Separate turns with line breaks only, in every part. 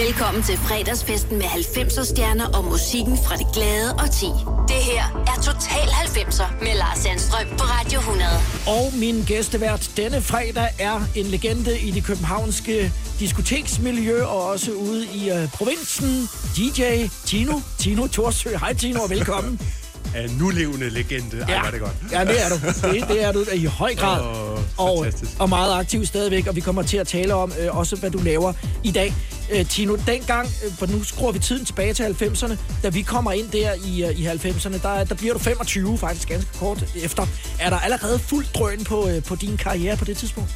Velkommen til fredagsfesten med 90'er stjerner og musikken fra det glade og ti. Det her er Total 90'er med Lars Sandstrøm på Radio 100.
Og min gæstevært denne fredag er en legende i det københavnske diskoteksmiljø og også ude i uh, provinsen. DJ Tino, Tino Torsø. Hej Tino og velkommen.
af nulevende legende. Ej,
Ja.
var det godt.
Ja, det er du. Det, det er du i høj grad.
Åh,
og,
fantastisk.
og meget aktiv stadigvæk, og vi kommer til at tale om øh, også, hvad du laver i dag. Øh, Tino, dengang, øh, for nu skruer vi tiden tilbage til 90'erne, da vi kommer ind der i, øh, i 90'erne, der, der bliver du 25, faktisk ganske kort efter. Er der allerede fuld drøn på, øh, på din karriere på det tidspunkt?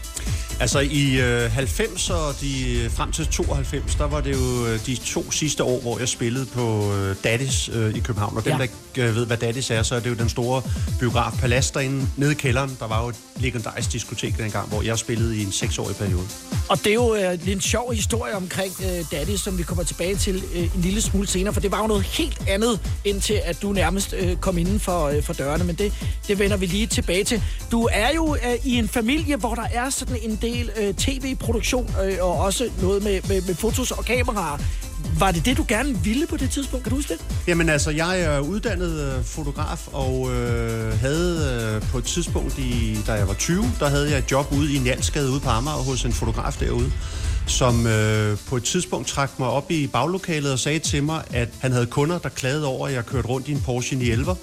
Altså i øh, 90 og de, øh, frem til 92, der var det jo øh, de to sidste år, hvor jeg spillede på øh, Daddies øh, i København. Og dem,
Ja.
der ikke øh, ved, hvad Daddies er, så er det jo den store biograf Palace derinde nede i kælderen. Der var jo et legendarisk diskotek dengang, hvor jeg spillede i en seksårig periode.
Og det er jo øh, en sjov historie omkring øh, Daddy, som vi kommer tilbage til øh, en lille smule senere, for det var jo noget helt andet, indtil at du nærmest øh, kom inden for, øh, for dørene, men det, det vender vi lige tilbage til. Du er jo øh, i en familie, hvor der er sådan en del øh, tv-produktion, øh, og også noget med, med, med fotos og kameraer. Var det det, du gerne ville på det tidspunkt? Kan du huske det?
Jamen altså, jeg er uddannet øh, fotograf og øh, havde øh, på et tidspunkt, i, da jeg var 20, der havde jeg et job ude i Njalsgade ude på Amager hos en fotograf derude, som øh, på et tidspunkt trak mig op i baglokalet og sagde til mig, at han havde kunder, der klagede over, at jeg kørte rundt i en Porsche 911,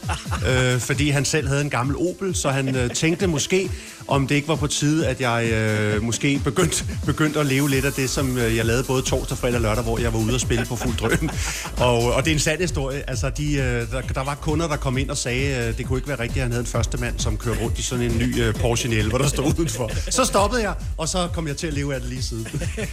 øh, fordi han selv havde en gammel Opel, så han øh, tænkte måske, om det ikke var på tide, at jeg øh, måske begyndte, begyndte at leve lidt af det, som øh, jeg lavede både torsdag, fredag og lørdag, hvor jeg var ude og spille på fuld drøn. Og, og det er en sand historie. Altså, de, øh, der, der var kunder, der kom ind og sagde, øh, det kunne ikke være rigtigt, at han havde en første mand, som kørte rundt i sådan en ny øh, Porsche 911, der stod udenfor. Så stoppede jeg, og så kom jeg til at leve af det lige siden.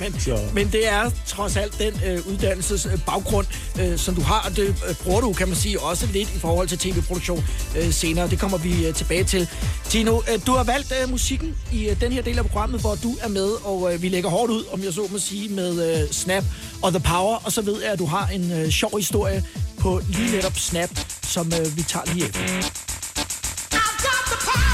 Men,
Så.
men det er trods alt den øh, uddannelses øh, baggrund, øh, som du har, og det øh, bruger du, kan man sige, også lidt i forhold til tv-produktion øh, senere. Det kommer vi øh, tilbage til. Tino, øh, du har valgt øh, musikken i øh, den her del af programmet, hvor du er med, og øh, vi lægger hårdt ud, om jeg så må sige, med øh, Snap og The Power, og så ved jeg, at du har en øh, sjov historie på lige netop Snap, som øh, vi tager lige efter.
Right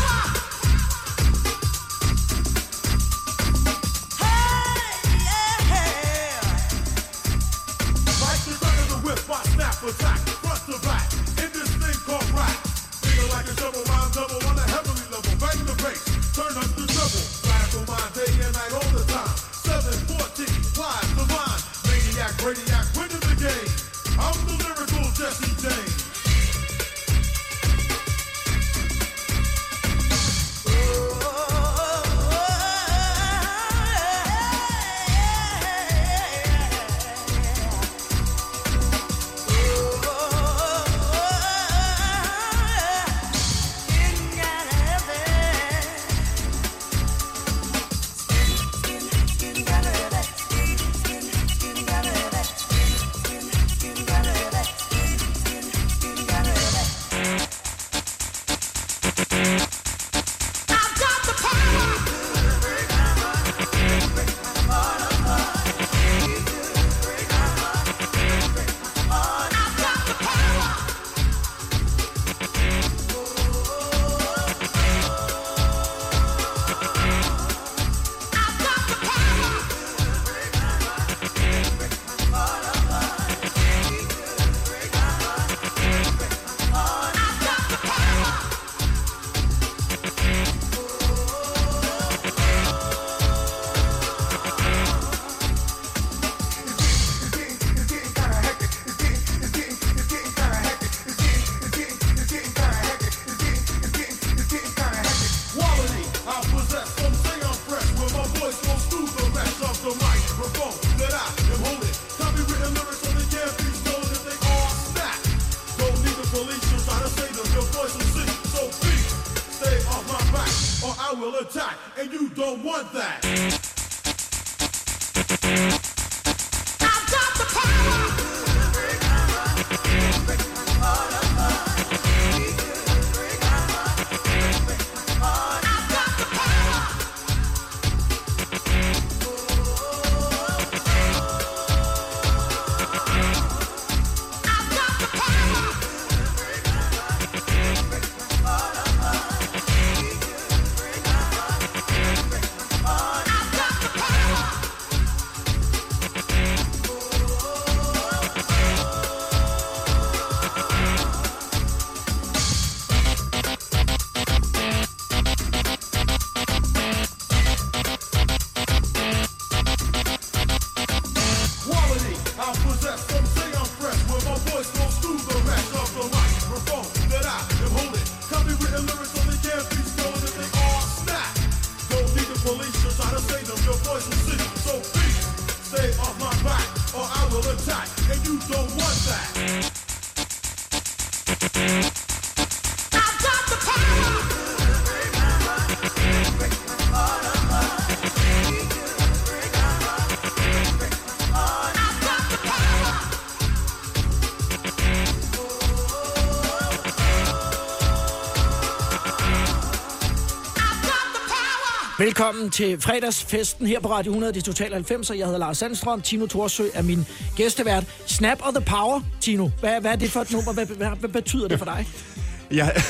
Velkommen til fredagsfesten her på Radio 100, det er Total 90, jeg hedder Lars Sandstrøm. Tino Torsø er min gæstevært. Snap of the Power, Tino. Hvad, hvad er det for et nummer? Hvad, hvad, hvad betyder det for dig?
Jeg,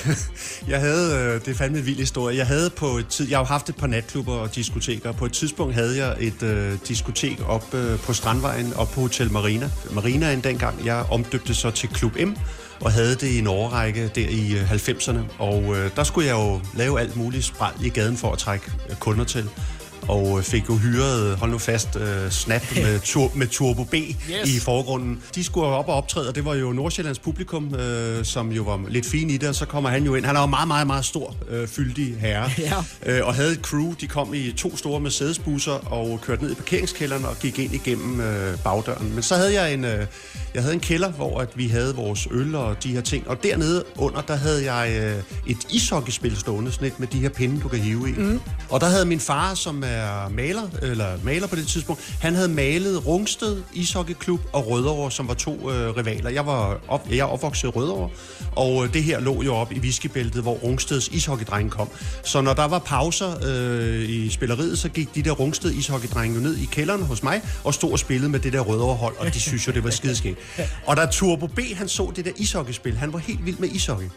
jeg havde, øh, det er fandme en vild historie. Jeg havde på et tid, jeg har jo haft et par natklubber og diskoteker. På et tidspunkt havde jeg et øh, diskotek op øh, på Strandvejen, op på Hotel Marina. Marina Marinaen dengang, jeg omdøbte så til Klub M, og havde det i en årrække der i øh, 90'erne. Og øh, der skulle jeg jo lave alt muligt spræl i gaden for at trække øh, kunder til. Og øh, fik jo hyret, hold nu fast, øh, Snap med, tur, med Turbo B yes. i forgrunden. De skulle op og optræde, og det var jo Nordsjællands publikum, øh, som jo var lidt fin i det, og så kommer han jo ind. Han er jo meget, meget, meget stor, øh, fyldig herre,
Ja.
øh, og havde et crew. De kom i to store Mercedes-busser og kørte ned i parkeringskælderen og gik ind igennem øh, bagdøren. Men så havde jeg en, øh, jeg havde en kælder, hvor at vi havde vores øl og de her ting, og dernede under, der havde jeg øh, et ishockeyspil stående, sådan et med de her pinde, du kan hive i. Mm. Og der havde min far, som er maler, eller maler på det tidspunkt, han havde malet Rungsted Ishockeyklub og Rødovre, som var to øh, rivaler. Jeg var op, jeg er opvokset i Rødovre, og øh, det her lå jo op i Viskebæltet, hvor Rungsteds ishockeydreng kom. Så når der var pauser øh, i spilleriet, så gik de der Rungsted ishockeydrenge ned i kælderen hos mig og stod og spillede med det der Rødovre hold, og de synes jo, det var skideskægt. Og da Turbo B, han så det der ishockeyspil, han var helt vild med ishockey.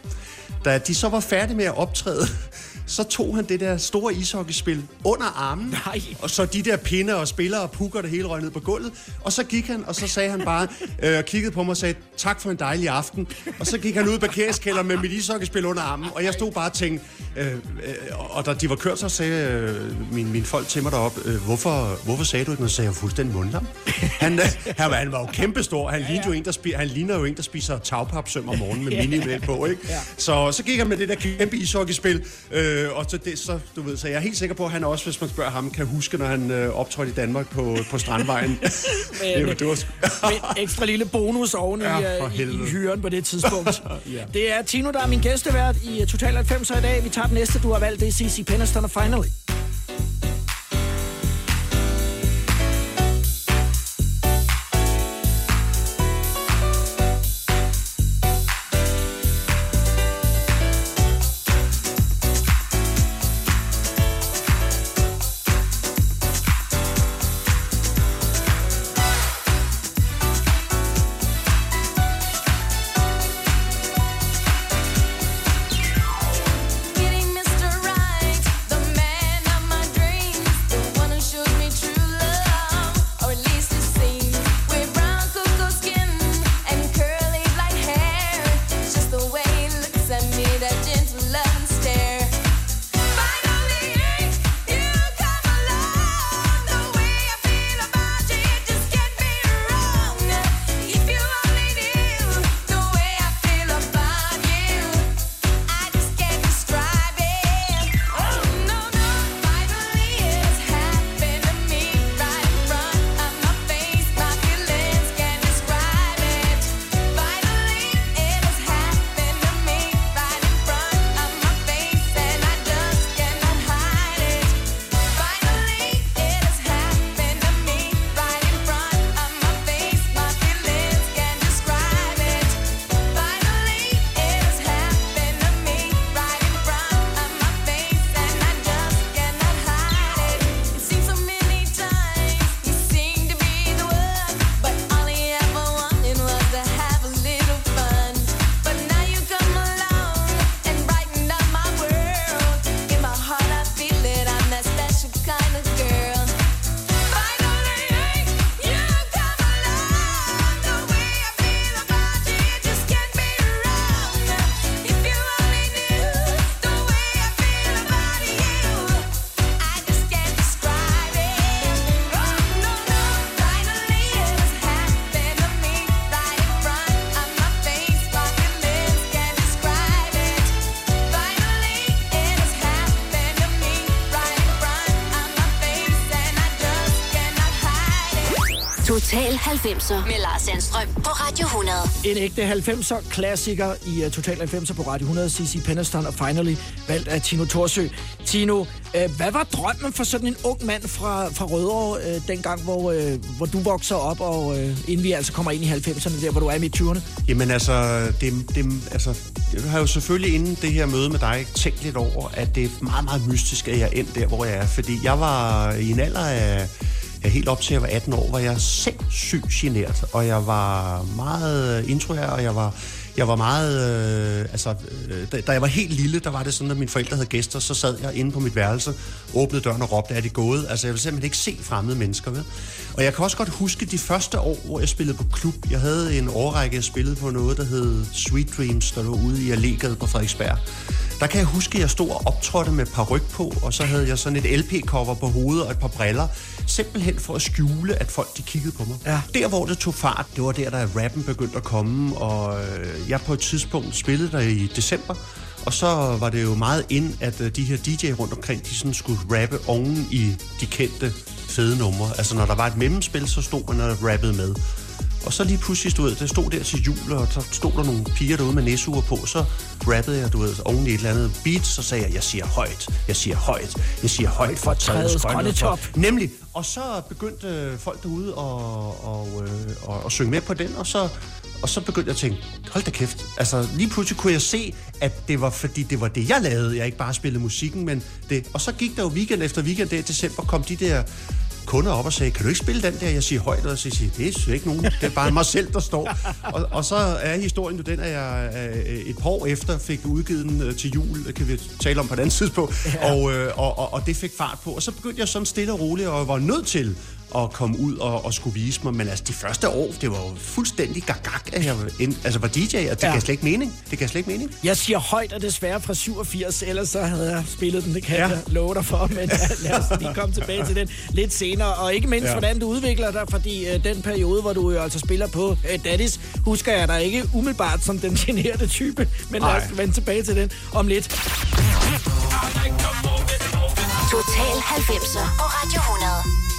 Da de så var færdige med at optræde, så tog han det der store ishockeyspil under armen,
Nej.
og så de der pinde og spillere og pukker det hele røg ned på gulvet. Og så gik han, og så sagde han bare, øh, kiggede på mig og sagde, tak for en dejlig aften. Og så gik han ud i parkeringskælderen med mit ishockeyspil under armen, og jeg stod bare og tænkte, øh, øh, og da de var kørt, så sagde øh, mine, mine folk til mig deroppe, øh, hvorfor, hvorfor sagde du ikke noget? Så sagde jeg fuldstændig mundlam. Han, øh, han, var, han var jo kæmpestor. Han, lignede jo en, der spi, han ligner jo en, der spiser tagpapsøm om morgenen med minimæl på, ikke? Så, så gik han med det der kæmpe ishockeyspil, øh, og så, det, så, du ved, så jeg er helt sikker på, at han også, hvis man spørger ham, kan huske, når han øh, optrådte i Danmark på, på Strandvejen. det, var, det var sgu-
Med en ekstra lille bonus oven
Ja, for
i, i, i hyren på det tidspunkt.
Ja.
Det er Tino, der er min gæstevært i Total 90 i dag. Vi tager den næste, du har valgt. Det er CC Peniston og Finally.
90'er med Lars Sandstrøm på Radio 100.
En ægte 90'er klassiker i uh, Total 90'er på Radio 100, CC Penniston og Finally, valgt af Tino Torsø. Tino, uh, hvad var drømmen for sådan en ung mand fra, fra Rødovre, uh, dengang, hvor, uh, hvor du vokser op, og uh, inden vi altså kommer ind i 90'erne, der hvor du er i midt 20'erne?
Jamen altså, det, det, altså, jeg har jo selvfølgelig inden det her møde med dig tænkt lidt over, at det er meget, meget mystisk, at jeg er endt der, hvor jeg er. Fordi jeg var i en alder af Ja, helt op til jeg var 18 år, var jeg sindssygt genert, og jeg var meget øh, introvert, og jeg var, jeg var meget... Øh, altså, øh, da, da jeg var helt lille, der var det sådan, at mine forældre havde gæster, så sad jeg inde på mit værelse, åbnede døren og råbte, er det gået? Altså, jeg ville simpelthen ikke se fremmede mennesker, ved. Og jeg kan også godt huske de første år, hvor jeg spillede på klub. Jeg havde en årrække, jeg spillede på noget, der hed Sweet Dreams, der lå ude i Allegade på Frederiksberg. Der kan jeg huske, at jeg stod og optrådte med par ryg på, og så havde jeg sådan et LP-cover på hovedet og et par briller. Simpelthen for at skjule, at folk de kiggede på mig.
Ja.
Der, hvor det tog fart, det var der, der rappen begyndte at komme, og øh, jeg på et tidspunkt spillede der i december, og så var det jo meget ind, at øh, de her DJ'er rundt omkring, de sådan skulle rappe oven i de kendte fede numre. Altså når der var et mellemspil, så stod man og rappede med. Og så lige pludselig stod det stod der til jul, og så stod der nogle piger derude med næsure på, så rappede jeg, du ved, oven i et eller andet beat, så sagde jeg, jeg siger højt, jeg siger højt, jeg siger højt for
træets grønne top.
Nemlig. Og så begyndte øh, folk derude at, og, øh, og, og synge med på den, og så, og så begyndte jeg at tænke, hold da kæft. Altså, lige pludselig kunne jeg se, at det var fordi, det var det, jeg lavede. Jeg ikke bare spillede musikken, men det. Og så gik der jo weekend efter weekend der i december, kom de der kunder op og sagde, kan du ikke spille den der? Jeg siger højt, og så siger det er ikke nogen. Det er bare mig selv, der står. Og, og så er historien jo den, at jeg øh, et par år efter fik udgivet den øh, til jul, kan vi tale om på et andet tidspunkt, ja. og, øh, og, og, og det fik fart på. Og så begyndte jeg sådan stille og roligt, og var nødt til at komme ud og, og skulle vise mig. Men altså, de første år, det var jo fuldstændig gagag, at jeg ind, altså, var DJ, og det ja. gav slet ikke mening. Det gav slet ikke mening.
Jeg siger højt, og desværre fra 87, ellers så havde jeg spillet den, det kan ja. jeg love dig for, men lad os lige komme tilbage til den lidt senere. Og ikke mindst, ja. hvordan du udvikler dig, fordi øh, den periode, hvor du jo altså spiller på øh, Daddies, husker jeg dig ikke umiddelbart som den generede type, men lad os vende tilbage til den om lidt.
Total 90'er på Radio 100.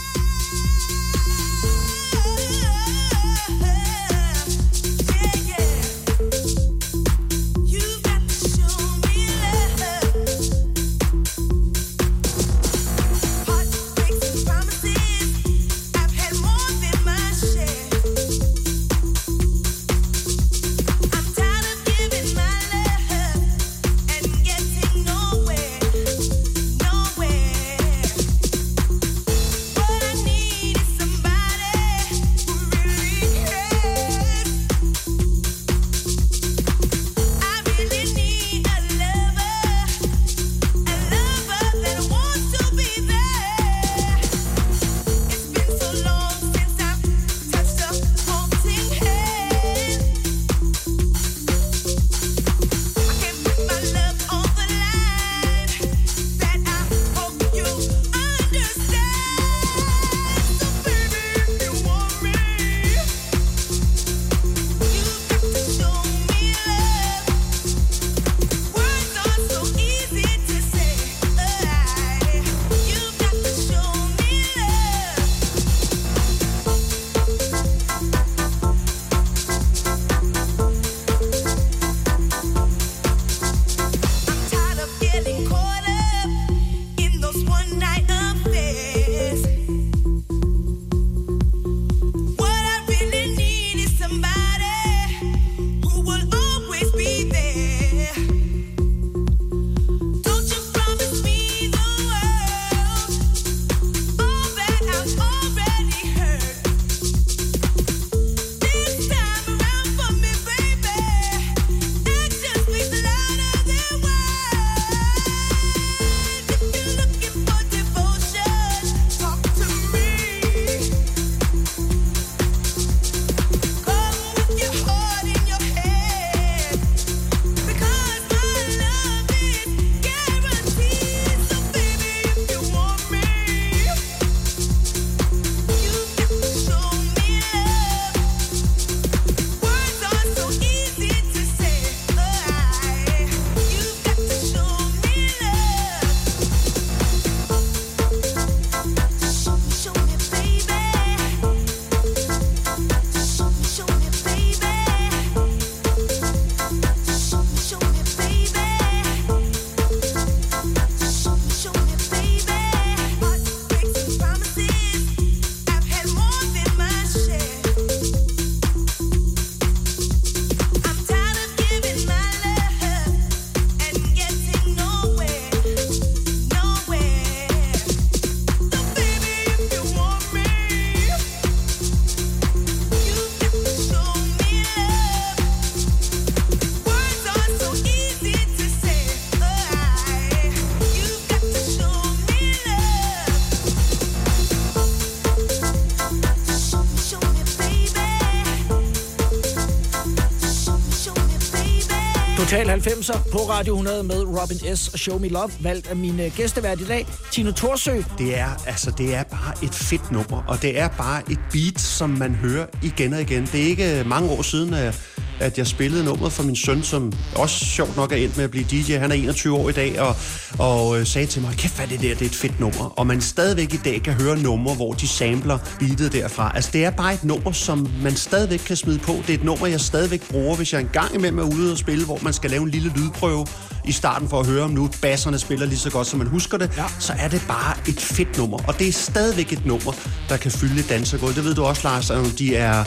90'er på Radio 100 med Robin S. og Show Me Love, valgt af min øh, gæstevært i dag, Tino Torsø.
Det er, altså, det er bare et fedt nummer, og det er bare et beat, som man hører igen og igen. Det er ikke øh, mange år siden, at at jeg spillede nummeret for min søn, som også sjovt nok er endt med at blive DJ. Han er 21 år i dag, og, og øh, sagde til mig, kæft hvad det der, det er et fedt nummer. Og man stadigvæk i dag kan høre numre, hvor de samler beatet derfra. Altså det er bare et nummer, som man stadigvæk kan smide på. Det er et nummer, jeg stadigvæk bruger, hvis jeg engang imellem er ude og spille, hvor man skal lave en lille lydprøve i starten for at høre, om nu basserne spiller lige så godt, som man husker det, ja. så er det bare et fedt nummer. Og det er stadigvæk et nummer, der kan fylde et dansegulv. Det ved du også, Lars, om de er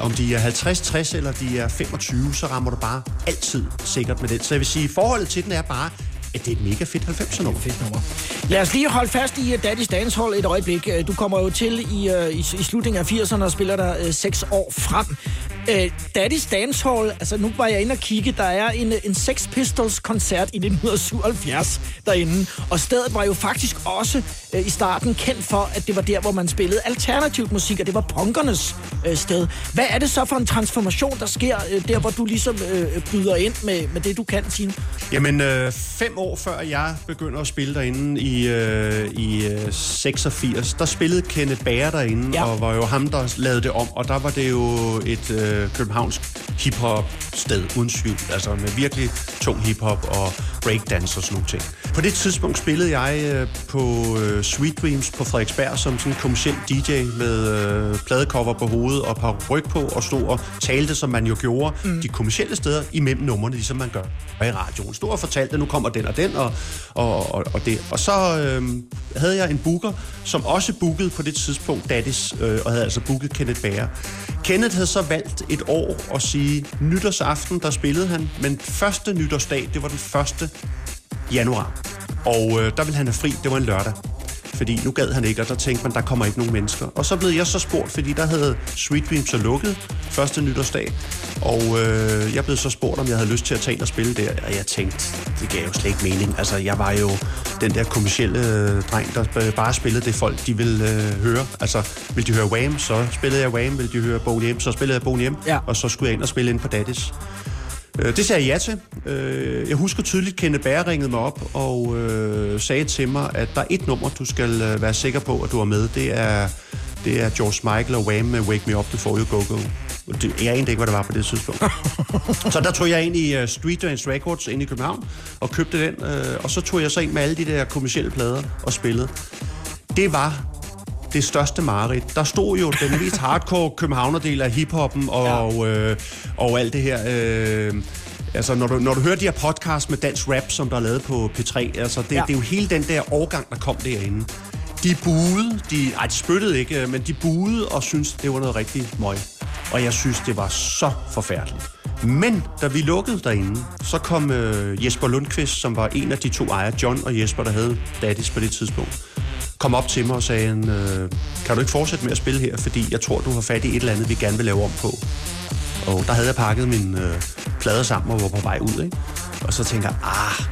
om de er 50, 60 eller de er 25, så rammer du bare altid sikkert med det. Så jeg vil sige, forholdet til den er bare, at det er et mega fedt 90'er nummer.
Fedt nummer. Lad os lige holde fast i Daddy's Dance Hall et øjeblik. Du kommer jo til i, øh, i, i slutningen af 80'erne og spiller der uh, øh, seks år frem. Uh, Daddy's Dancehall, altså nu var jeg inde og kigge, der er en, en Sex Pistols koncert i 1977 derinde, og stedet var jo faktisk også uh, i starten kendt for, at det var der, hvor man spillede alternativ musik, og det var punkernes uh, sted. Hvad er det så for en transformation, der sker uh, der, hvor du ligesom uh, byder ind med, med det, du kan, Tine?
Jamen, øh, fem år før jeg begynder at spille derinde i, øh, i øh, 86, der spillede Kenneth Bager derinde,
ja.
og var jo ham, der lavede det om. Og der var det jo et øh, Øh, københavnsk hiphop-sted, uden tvivl. Altså med virkelig tung hiphop og breakdance og sådan nogle ting. På det tidspunkt spillede jeg øh, på øh, Sweet Dreams på Frederiksberg som sådan en kommersiel DJ med øh, pladecover på hovedet og par ryg på og stod og talte, som man jo gjorde mm. de kommersielle steder imellem numrene, ligesom man gør i radioen. Stod og fortalte, at nu kommer den og den og, og, og, og det. Og så øh, havde jeg en booker, som også bookede på det tidspunkt Daddies, øh, og havde altså booket Kenneth Bager. Kenneth havde så valgt et år at sige, nytårsaften, der spillede han, men første nytårsdag, det var den 1. januar. Og øh, der ville han have fri, det var en lørdag. Fordi nu gad han ikke, og der tænkte man, der kommer ikke nogen mennesker. Og så blev jeg så spurgt, fordi der havde Sweet Dreams så lukket første nytårsdag. Og øh, jeg blev så spurgt, om jeg havde lyst til at tage ind og spille der. Og jeg tænkte, det gav jo slet ikke mening. Altså, jeg var jo den der kommercielle øh, dreng, der bare spillede det folk, de ville øh, høre. Altså, ville de høre Wham, så spillede jeg Wham. Ville de høre Boney M, så spillede jeg Boney M.
Ja.
Og så skulle jeg ind og spille ind på Daddies. Øh, Det sagde jeg ja til. Øh, Jeg husker tydeligt, at Kenneth Bager ringede mig op og øh, sagde til mig, at der er et nummer, du skal være sikker på, at du er med. Det er, det er George Michael og Wham med Wake Me Up Before You Go Go. Det- Jeg anede ikke, hvad det var på det tidspunkt. så der tog jeg ind i uh, Street Dance Records inde i København og købte den. Og så tog jeg så ind med alle de der kommersielle plader og spillede. Det var det største mareridt. Der stod jo den mest hardcore københavnerdel af hiphoppen og, ja. og, øh, og alt det her. Øh, altså, når du, når du hører de her podcasts med dansk rap, som der er lavet på P3, altså, det,
Ja.
det er jo hele den der årgang, der kom derinde. De buede, de, ej, de spyttede ikke, men de buede og syntes, det var noget rigtig møg. Og jeg synes, det var så forfærdeligt. Men da vi lukkede derinde, så kom øh, Jesper Lundqvist, som var en af de to ejere, John og Jesper, der havde Daddies på det tidspunkt, kom op til mig og sagde, øh, kan du ikke fortsætte med at spille her, fordi jeg tror, du har fat i et eller andet, vi gerne vil lave om på. Og der havde jeg pakket mine øh, plader sammen og var på vej ud, ikke? Og så tænker jeg, ah...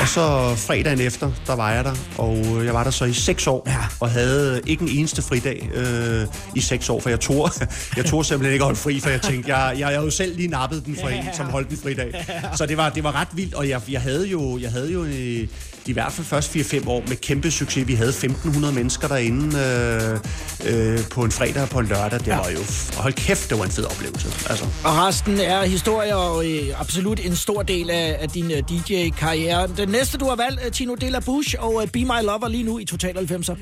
Og så fredagen efter, der var jeg der, og jeg var der så i seks år,
Ja.
og havde ikke en eneste fridag øh, i seks år, for jeg tog, jeg tog simpelthen ikke holde fri, for jeg tænkte, jeg, jeg, jeg havde jo selv lige nappet den fra en, som holdt en fridag. Så det var, det var ret vildt, og jeg, jeg havde jo, jeg havde jo i, i hvert fald først 4-5 år med kæmpe succes. Vi havde 1.500 mennesker derinde øh, øh, på en fredag og på en lørdag. Det
Ja.
var jo, hold kæft, det var en fed oplevelse. Altså.
Og resten er historie og øh, absolut en stor del af, af din øh, DJ-karriere. Den næste, du har valgt, øh, Tino Della Bush og øh, Be My Lover lige nu i Total 90'er.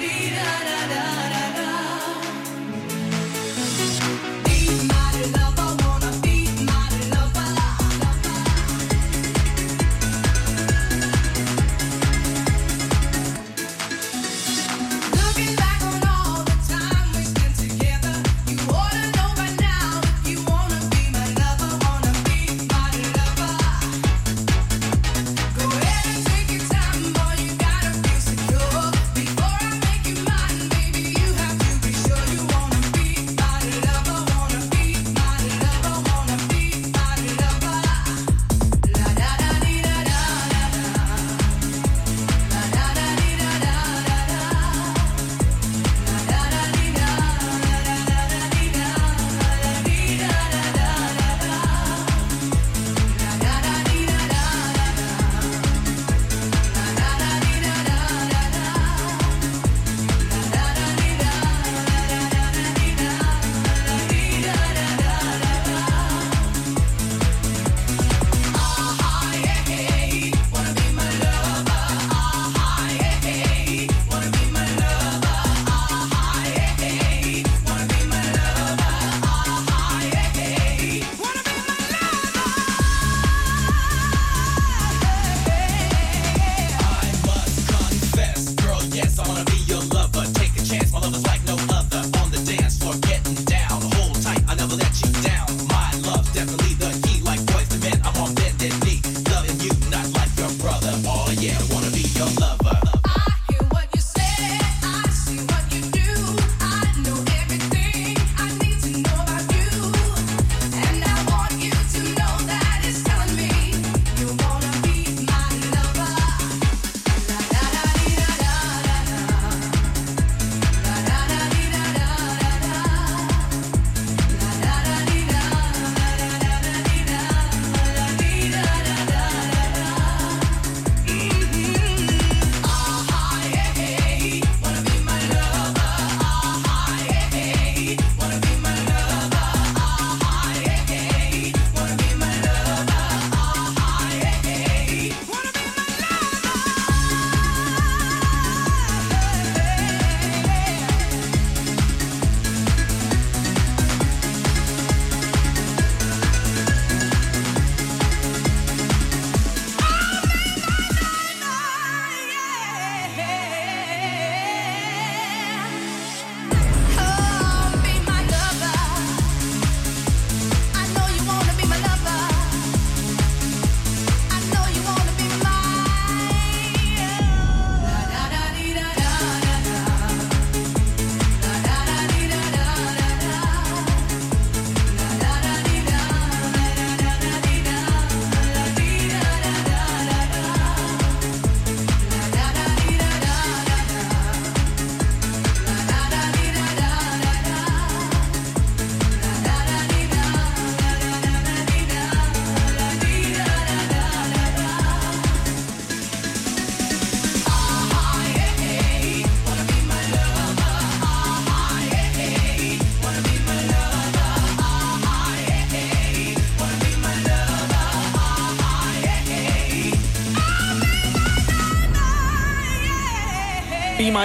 da da da da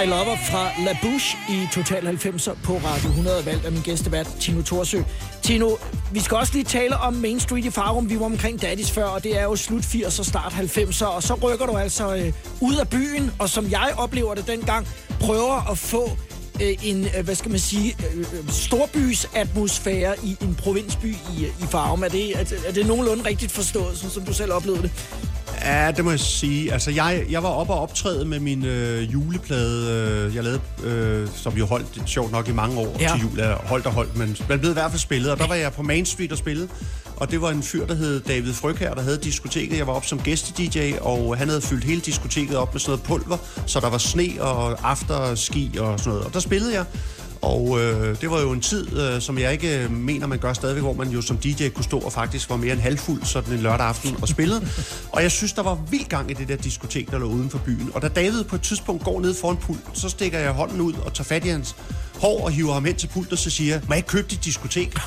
My Lover
fra La Bouche i Total 90'er på Radio 100, valgt af min gæstevært Tino Torsø. Tino, vi skal også lige tale om Main Street i Farum. Vi var omkring Daddies før, og det er jo slut 80'er, start 90'er, og så rykker du altså øh, ud af byen, og som jeg oplever det dengang, prøver at få øh, en, øh, hvad skal man sige, øh, øh storbys atmosfære i en provinsby i, øh, i Farum. Er det, er, det- er det nogenlunde rigtigt forstået, sådan som du selv oplevede det?
Ja, det må jeg sige. Altså, jeg, jeg var oppe og optræde med min øh, juleplade, øh, jeg lavede, øh, som vi jo holdt sjovt nok i mange år
Ja.
til jul. Ja, holdt og holdt, men den blev i hvert fald spillet. Og der var jeg på Main Street og spillede. Og det var en fyr, der hed David Frøkær, der havde diskoteket. Jeg var op som gæste-DJ, og han havde fyldt hele diskoteket op med sådan noget pulver, så der var sne og afterski og sådan noget. Og der spillede jeg. Og øh, det var jo en tid, øh, som jeg ikke øh, mener, man gør stadigvæk, hvor man jo som DJ kunne stå og faktisk var mere end halvfuld sådan en lørdag aften og spillede. og jeg synes, der var vild gang i det der diskotek, der lå uden for byen. Og da David på et tidspunkt går ned foran pulten, så stikker jeg hånden ud og tager fat i hans hår og hiver ham hen til pulten, og så siger jeg, må jeg ikke købe dit diskotek?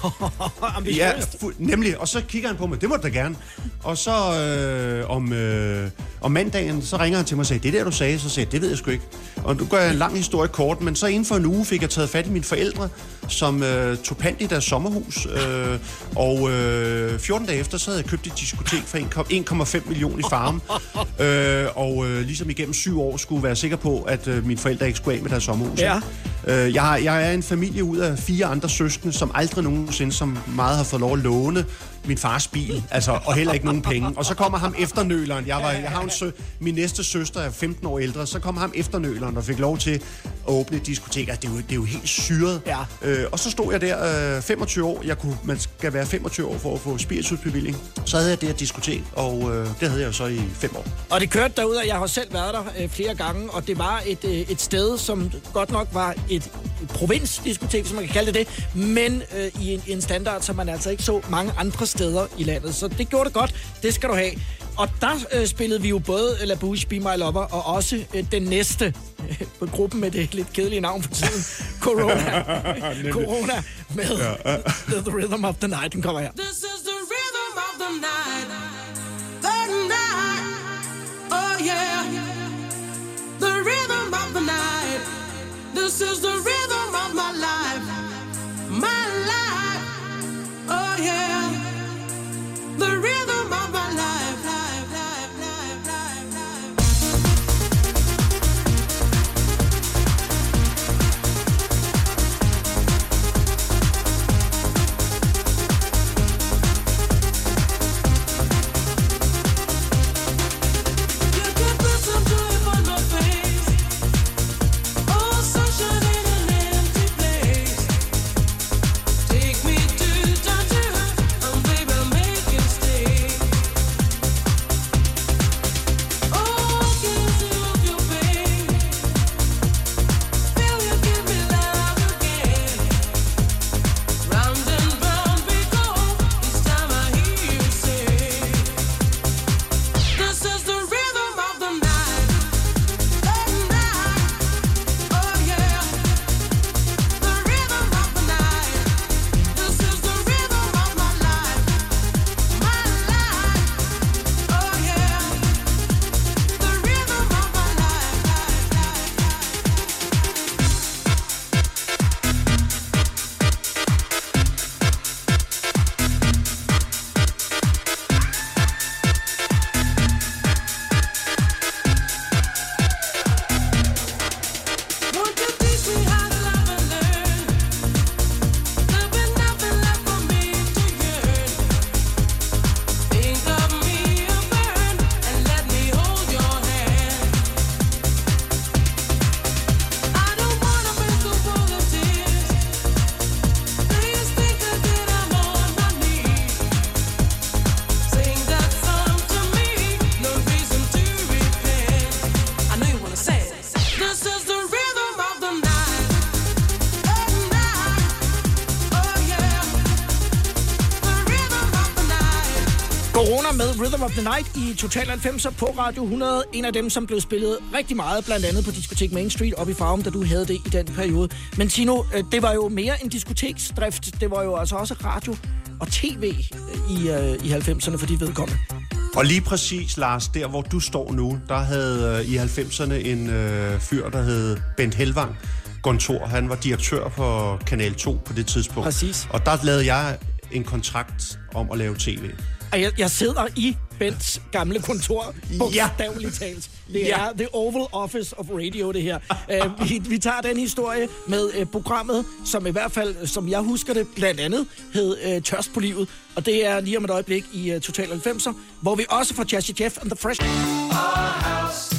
Ja, fu- nemlig. Og så kigger han på mig, det må du da gerne. Og så øh, om, øh, om mandagen, så ringer han til mig og siger, det der du sagde, så sagde jeg, det ved jeg sgu ikke. Og nu gør jeg en lang historie kort, men så inden for en uge fik jeg taget fat i mine forældre, som øh, tog pant i deres sommerhus. Øh, og øh, 14 dage efter, så havde jeg købt et diskotek for 1,- 1,5 millioner i farm. øh, og øh, ligesom igennem syv år skulle være sikker på, at øh, mine forældre ikke skulle af med deres sommerhus.
Ja.
Øh, jeg, jeg er en familie ud af fire andre søskende, som aldrig nogensinde som meget har fået lov at låne min fars bil, altså, og heller ikke nogen penge. Og så kommer ham efternøleren. Jeg, var, jeg har en sø, min næste søster er 15 år ældre, så kom ham efternøleren og fik lov til at åbne et diskotek. Altså, det, er jo, det er jo helt syret.
Ja.
Øh, og så stod jeg der øh, 25 år. Jeg kunne, man skal være 25 år for at få spiritusbevilling. Så havde jeg det her diskotek, og øh, det havde jeg jo så i fem år.
Og det kørte derud, og jeg har selv været der øh, flere gange, og det var et, øh, et sted, som godt nok var et, provinsdiskotek, hvis man kan kalde det det, men øh, i, en, en standard, som man altså ikke så mange andre steder i landet. Så det gjorde det godt, det skal du have. Og der øh, spillede vi jo både La Bouche, Be My Lover, og også øh, den næste øh, på gruppen med det lidt kedelige navn for tiden, Corona. Corona med The, the Rhythm of the Night. Den kommer her.
This is the rhythm of the night. The night. Oh yeah. The rhythm of the night. This is the rhythm Rhythm of the Night i
Total 90'er på Radio 100. En af dem, som blev spillet rigtig meget, blandt andet på Diskotek Main Street op i Farum, da du havde det i den periode. Men Tino, øh, det var jo mere en diskoteksdrift. Det var jo altså også radio og tv øh, i, øh, i 90'erne for de vedkommende.
Og lige præcis, Lars, der hvor du står nu, der havde øh, i 90'erne en øh, fyr, der hed Bent Helvang, kontor. Han var direktør på Kanal 2 på det tidspunkt.
Præcis.
Og der lavede jeg en kontrakt om at lave tv.
Og jeg, jeg sidder i Bents gamle kontor, bogstaveligt talt. Det
Ja.
er The Oval Office of Radio, det her. uh, vi, vi tager den historie med uh, programmet, som i hvert fald, som jeg husker det, blandt andet hed uh, Tørst på livet. Og det er lige om et øjeblik i uh, Total 90'er, hvor vi også får Jazzy Jeff and the Fresh.
I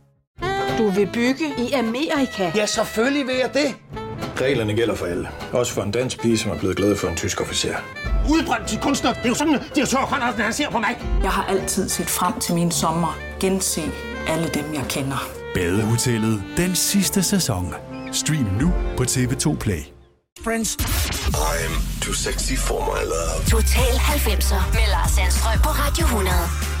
Du vil bygge i Amerika?
Ja, selvfølgelig vil jeg det.
Reglerne gælder for alle. Også for en dansk pige, som er blevet glad for en tysk officer.
Udbrændt til kunstner. Det er jo sådan, at de har tørt, han ser på mig.
Jeg har altid set frem til min sommer. Gense alle dem, jeg kender.
Badehotellet den sidste sæson. Stream nu på TV2 Play.
Friends.
I'm too sexy for my love.
Total 90'er med Lars Sandstrøm på Radio 100.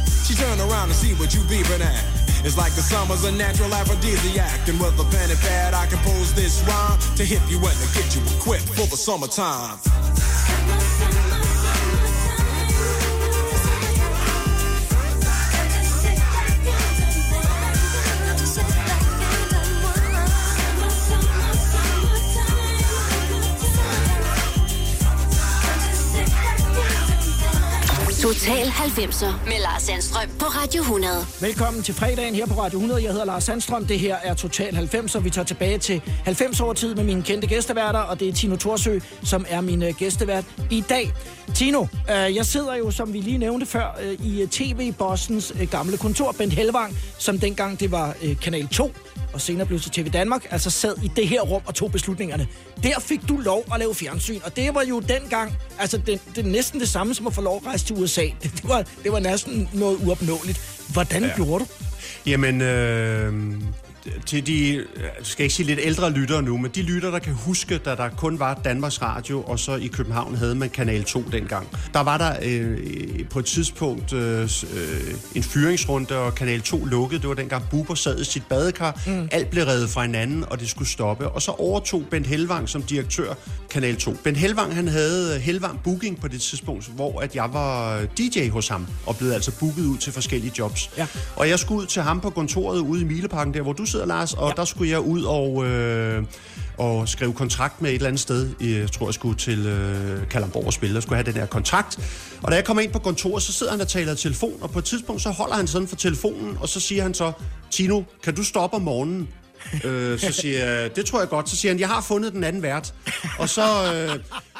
She turn around and see what you beeping at. It's like the summer's a natural aphrodisiac. And with a pen and pad, I compose this rhyme to hip you and to get you equipped for the summertime.
Total 90'er med Lars Sandstrøm på Radio 100.
Velkommen til fredagen her på Radio 100. Jeg hedder Lars Sandstrøm. Det her er Total 90'er. vi tager tilbage til 90 år tid med mine kendte gæsteværter, og det er Tino Torsø, som er min øh, gæstevært i dag. Tino, øh, jeg sidder jo, som vi lige nævnte før, øh, i øh, TV-bossens øh, gamle kontor, Bent Helvang, som dengang det var øh, Kanal 2, og senere blev til TV Danmark, altså sad i det her rum og tog beslutningerne. Der fik du lov at lave fjernsyn, og det var jo dengang, altså det, det er næsten det samme som at få lov at rejse til USA. Det, det, var, det var næsten noget uopnåeligt. Hvordan ja. gjorde du?
Jamen, øh, til de, jeg skal ikke sige lidt ældre lyttere nu, men de lyttere, der kan huske, da der kun var Danmarks Radio, og så i København havde man Kanal 2 dengang. Der var der øh, på et tidspunkt øh, øh, en fyringsrunde, og Kanal 2 lukkede. Det var dengang Buber sad i sit badekar. Mm. Alt blev revet fra hinanden, og det skulle stoppe. Og så overtog Bent Helvang som direktør Kanal 2. Ben Helvang, han havde øh, Helvang Booking på det tidspunkt, hvor at jeg var øh, DJ hos ham, og blev altså booket ud til forskellige jobs.
Ja.
Og jeg skulle ud til ham på kontoret ude i Mileparken, der hvor du sidder, Lars, og ja. der skulle jeg ud og, øh, og skrive kontrakt med et eller andet sted. Jeg tror, jeg skulle til øh, Kalamborg og spille, og skulle have den her kontrakt. Og da jeg kommer ind på kontoret, så sidder han og taler i telefon, og på et tidspunkt, så holder han sådan for telefonen, og så siger han så, Tino, kan du stoppe om morgenen? Øh, så siger jeg, det tror jeg godt. Så siger han, jeg har fundet den anden vært. Og så, øh,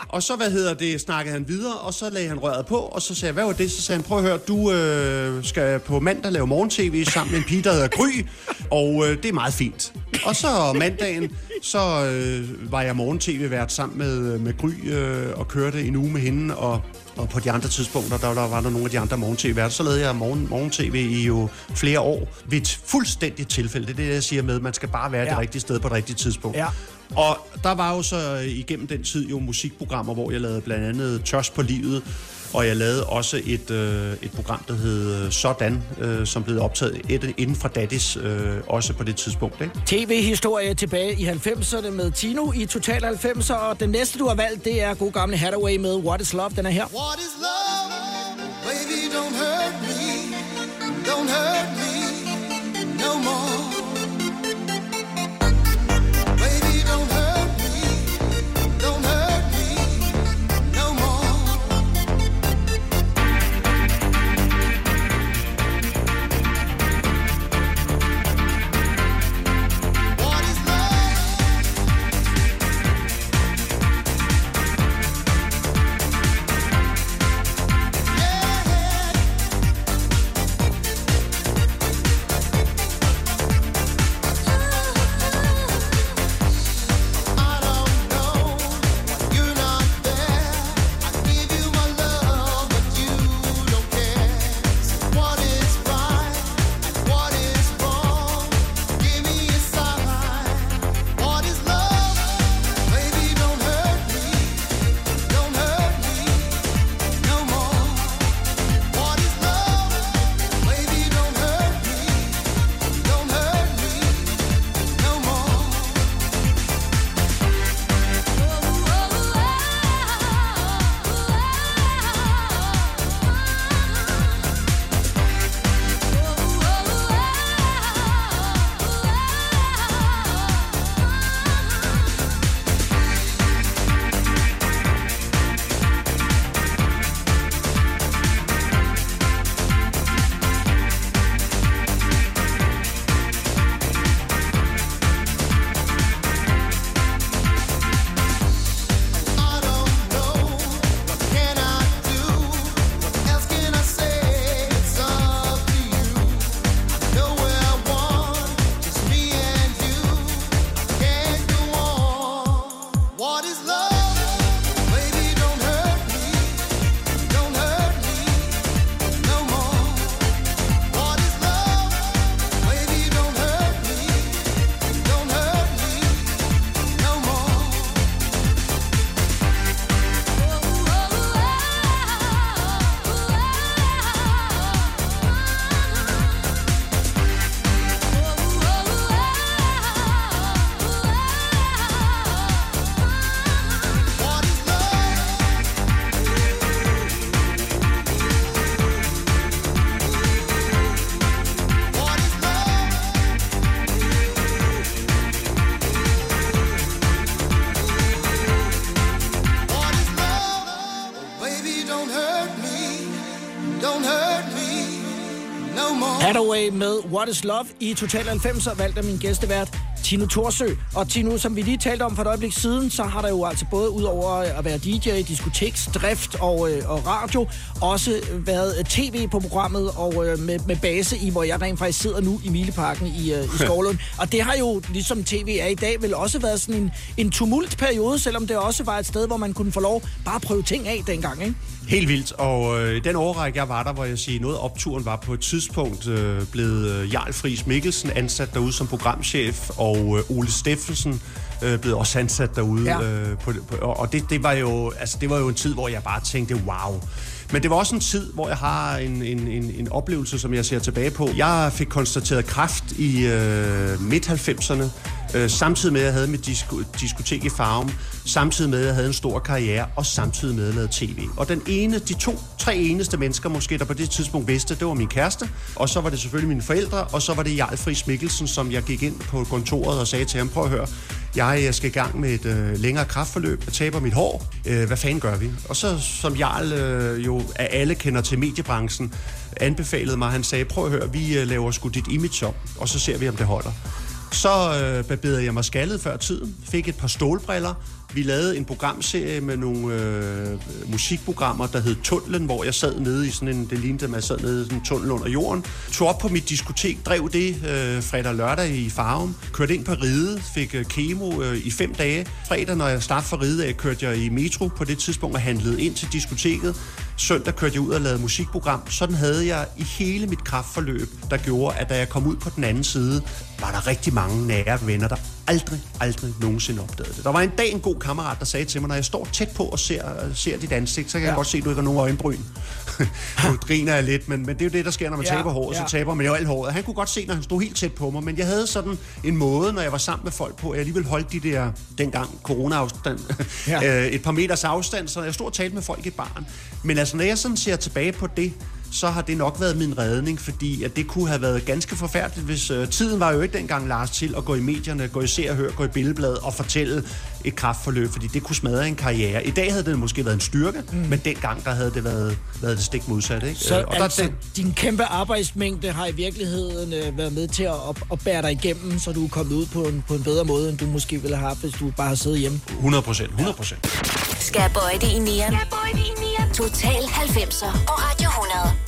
og så hvad hedder det, snakkede han videre, og så lagde han røret på, og så sagde jeg, hvad var det? Så sagde han, prøv at høre, du øh, skal på mandag lave morgen-tv sammen med en pige, der hedder Gry, og øh, det er meget fint. Og så mandagen, så øh, var jeg morgen-tv-vært sammen med, med Gry øh, og kørte en uge med hende, og og på de andre tidspunkter, der, der var der nogle af de andre morgen-tv-værter. Så lavede jeg morgen, morgen-tv i jo flere år ved et fuldstændigt tilfælde. Det er det, jeg siger med, man skal bare være ja. det rigtige sted på det rigtige tidspunkt.
Ja.
Og der var jo så øh, igennem den tid jo musikprogrammer, hvor jeg lavede blandt andet Tørs på livet, og jeg lavede også et, øh, et program, der hed øh, Sådan, øh, som blev optaget et, inden fra Daddies, øh, også på det tidspunkt. Ikke?
TV-historie tilbage i 90'erne med Tino i Total 90'er, og den næste, du har valgt, det er god gamle Hathaway med What is Love. Den er her.
What is love? Baby, don't hurt me. Don't hurt me no more.
Hathaway med What is Love i Total 90'er, valgt af min gæstevært Tino Torsø. Og Tino, som vi lige talte om for et øjeblik siden, så har der jo altså både ud over at være DJ, diskoteksdrift og, øh, og radio, også været tv på programmet og øh, med, med base i, hvor jeg rent faktisk sidder nu i Mileparken i, øh, i Skovlund. og det har jo, ligesom tv er i dag, vel også været sådan en, en tumultperiode, selvom det også var et sted, hvor man kunne få lov bare at prøve ting af dengang, ikke?
Helt vildt, og øh, den overrække, jeg var der, hvor jeg siger, noget opturen var på et tidspunkt øh, blevet øh, Jarl Friis Mikkelsen ansat derude som programchef, og øh, Ole Steffensen øh, blev også ansat derude.
Ja.
Øh, på, på, og og det, det, var jo, altså, det var jo en tid, hvor jeg bare tænkte, wow. Men det var også en tid, hvor jeg har en, en, en, en oplevelse, som jeg ser tilbage på. Jeg fik konstateret kræft i øh, midt-90'erne, Øh, samtidig med, at jeg havde mit disko, diskotek i Farum, samtidig med, at jeg havde en stor karriere, og samtidig med, at jeg lavede tv. Og den ene, de to, tre eneste mennesker måske, der på det tidspunkt vidste, det var min kæreste, og så var det selvfølgelig mine forældre, og så var det Jarl Friis Mikkelsen, som jeg gik ind på kontoret og sagde til ham, prøv at høre, jeg øh, skal i gang med et øh, længere kraftforløb, jeg taber mit hår, øh, hvad fanden gør vi? Og så, som Jarl øh, jo af alle kender til mediebranchen, anbefalede mig, han sagde, prøv at høre, vi øh, laver sgu dit image om, og så ser vi, om det holder. Så øh, barberede jeg mig skaldet før tiden, fik et par stålbriller. Vi lavede en programserie med nogle øh, musikprogrammer, der hed Tunnelen, hvor jeg sad nede i sådan en, det lignede, at man sad nede i sådan en tunnel under jorden. Tog op på mit diskotek, drev det øh, fredag og lørdag i Farum. Kørte ind på Ride, fik øh, kemo øh, i fem dage. Fredag, når jeg startede for Ride af, kørte jeg i metro på det tidspunkt og handlede ind til diskoteket. Søndag kørte jeg ud og lavede musikprogram. Sådan havde jeg i hele mit kraftforløb, der gjorde, at da jeg kom ud på den anden side, var der rigtig mange nære venner, der aldrig, aldrig nogensinde opdagede det. Der var en dag en god kammerat, der sagde til mig, når jeg står tæt på og ser, ser dit ansigt, så kan ja. jeg godt se, at du ikke har nogen øjenbryn. nu griner jeg lidt, men, men det er jo det, der sker, når man
Ja,
taber håret,
ja.
så taber man jo alt håret. Han kunne godt se, når han stod helt tæt på mig, men jeg havde sådan en måde, når jeg var sammen med folk på, at jeg alligevel holdt de der, dengang corona-afstand,
Ja.
ja. et par meters afstand, så jeg stod og talte med folk i baren. Men altså, når jeg sådan ser tilbage på det, så har det nok været min redning, fordi at det kunne have været ganske forfærdeligt, hvis øh, tiden var jo ikke dengang, Lars, til at gå i medierne, gå i se og hør, gå i billedbladet og fortælle et kraftforløb, fordi det kunne smadre en karriere. I dag havde det måske været en styrke, mm. men dengang der havde det været, været det stik modsatte. Ikke?
Så
Øh, og der,
altså,
den,
din kæmpe arbejdsmængde har i virkeligheden øh, været med til at, at, at bære dig igennem, så du er kommet ud på en, på en bedre måde, end du måske ville have haft, hvis du bare har siddet hjemme.
100 procent, 100 procent.
Skal jeg bøje det i nieren? Skal jeg bøje det i nieren? Total 90'er på Radio 100.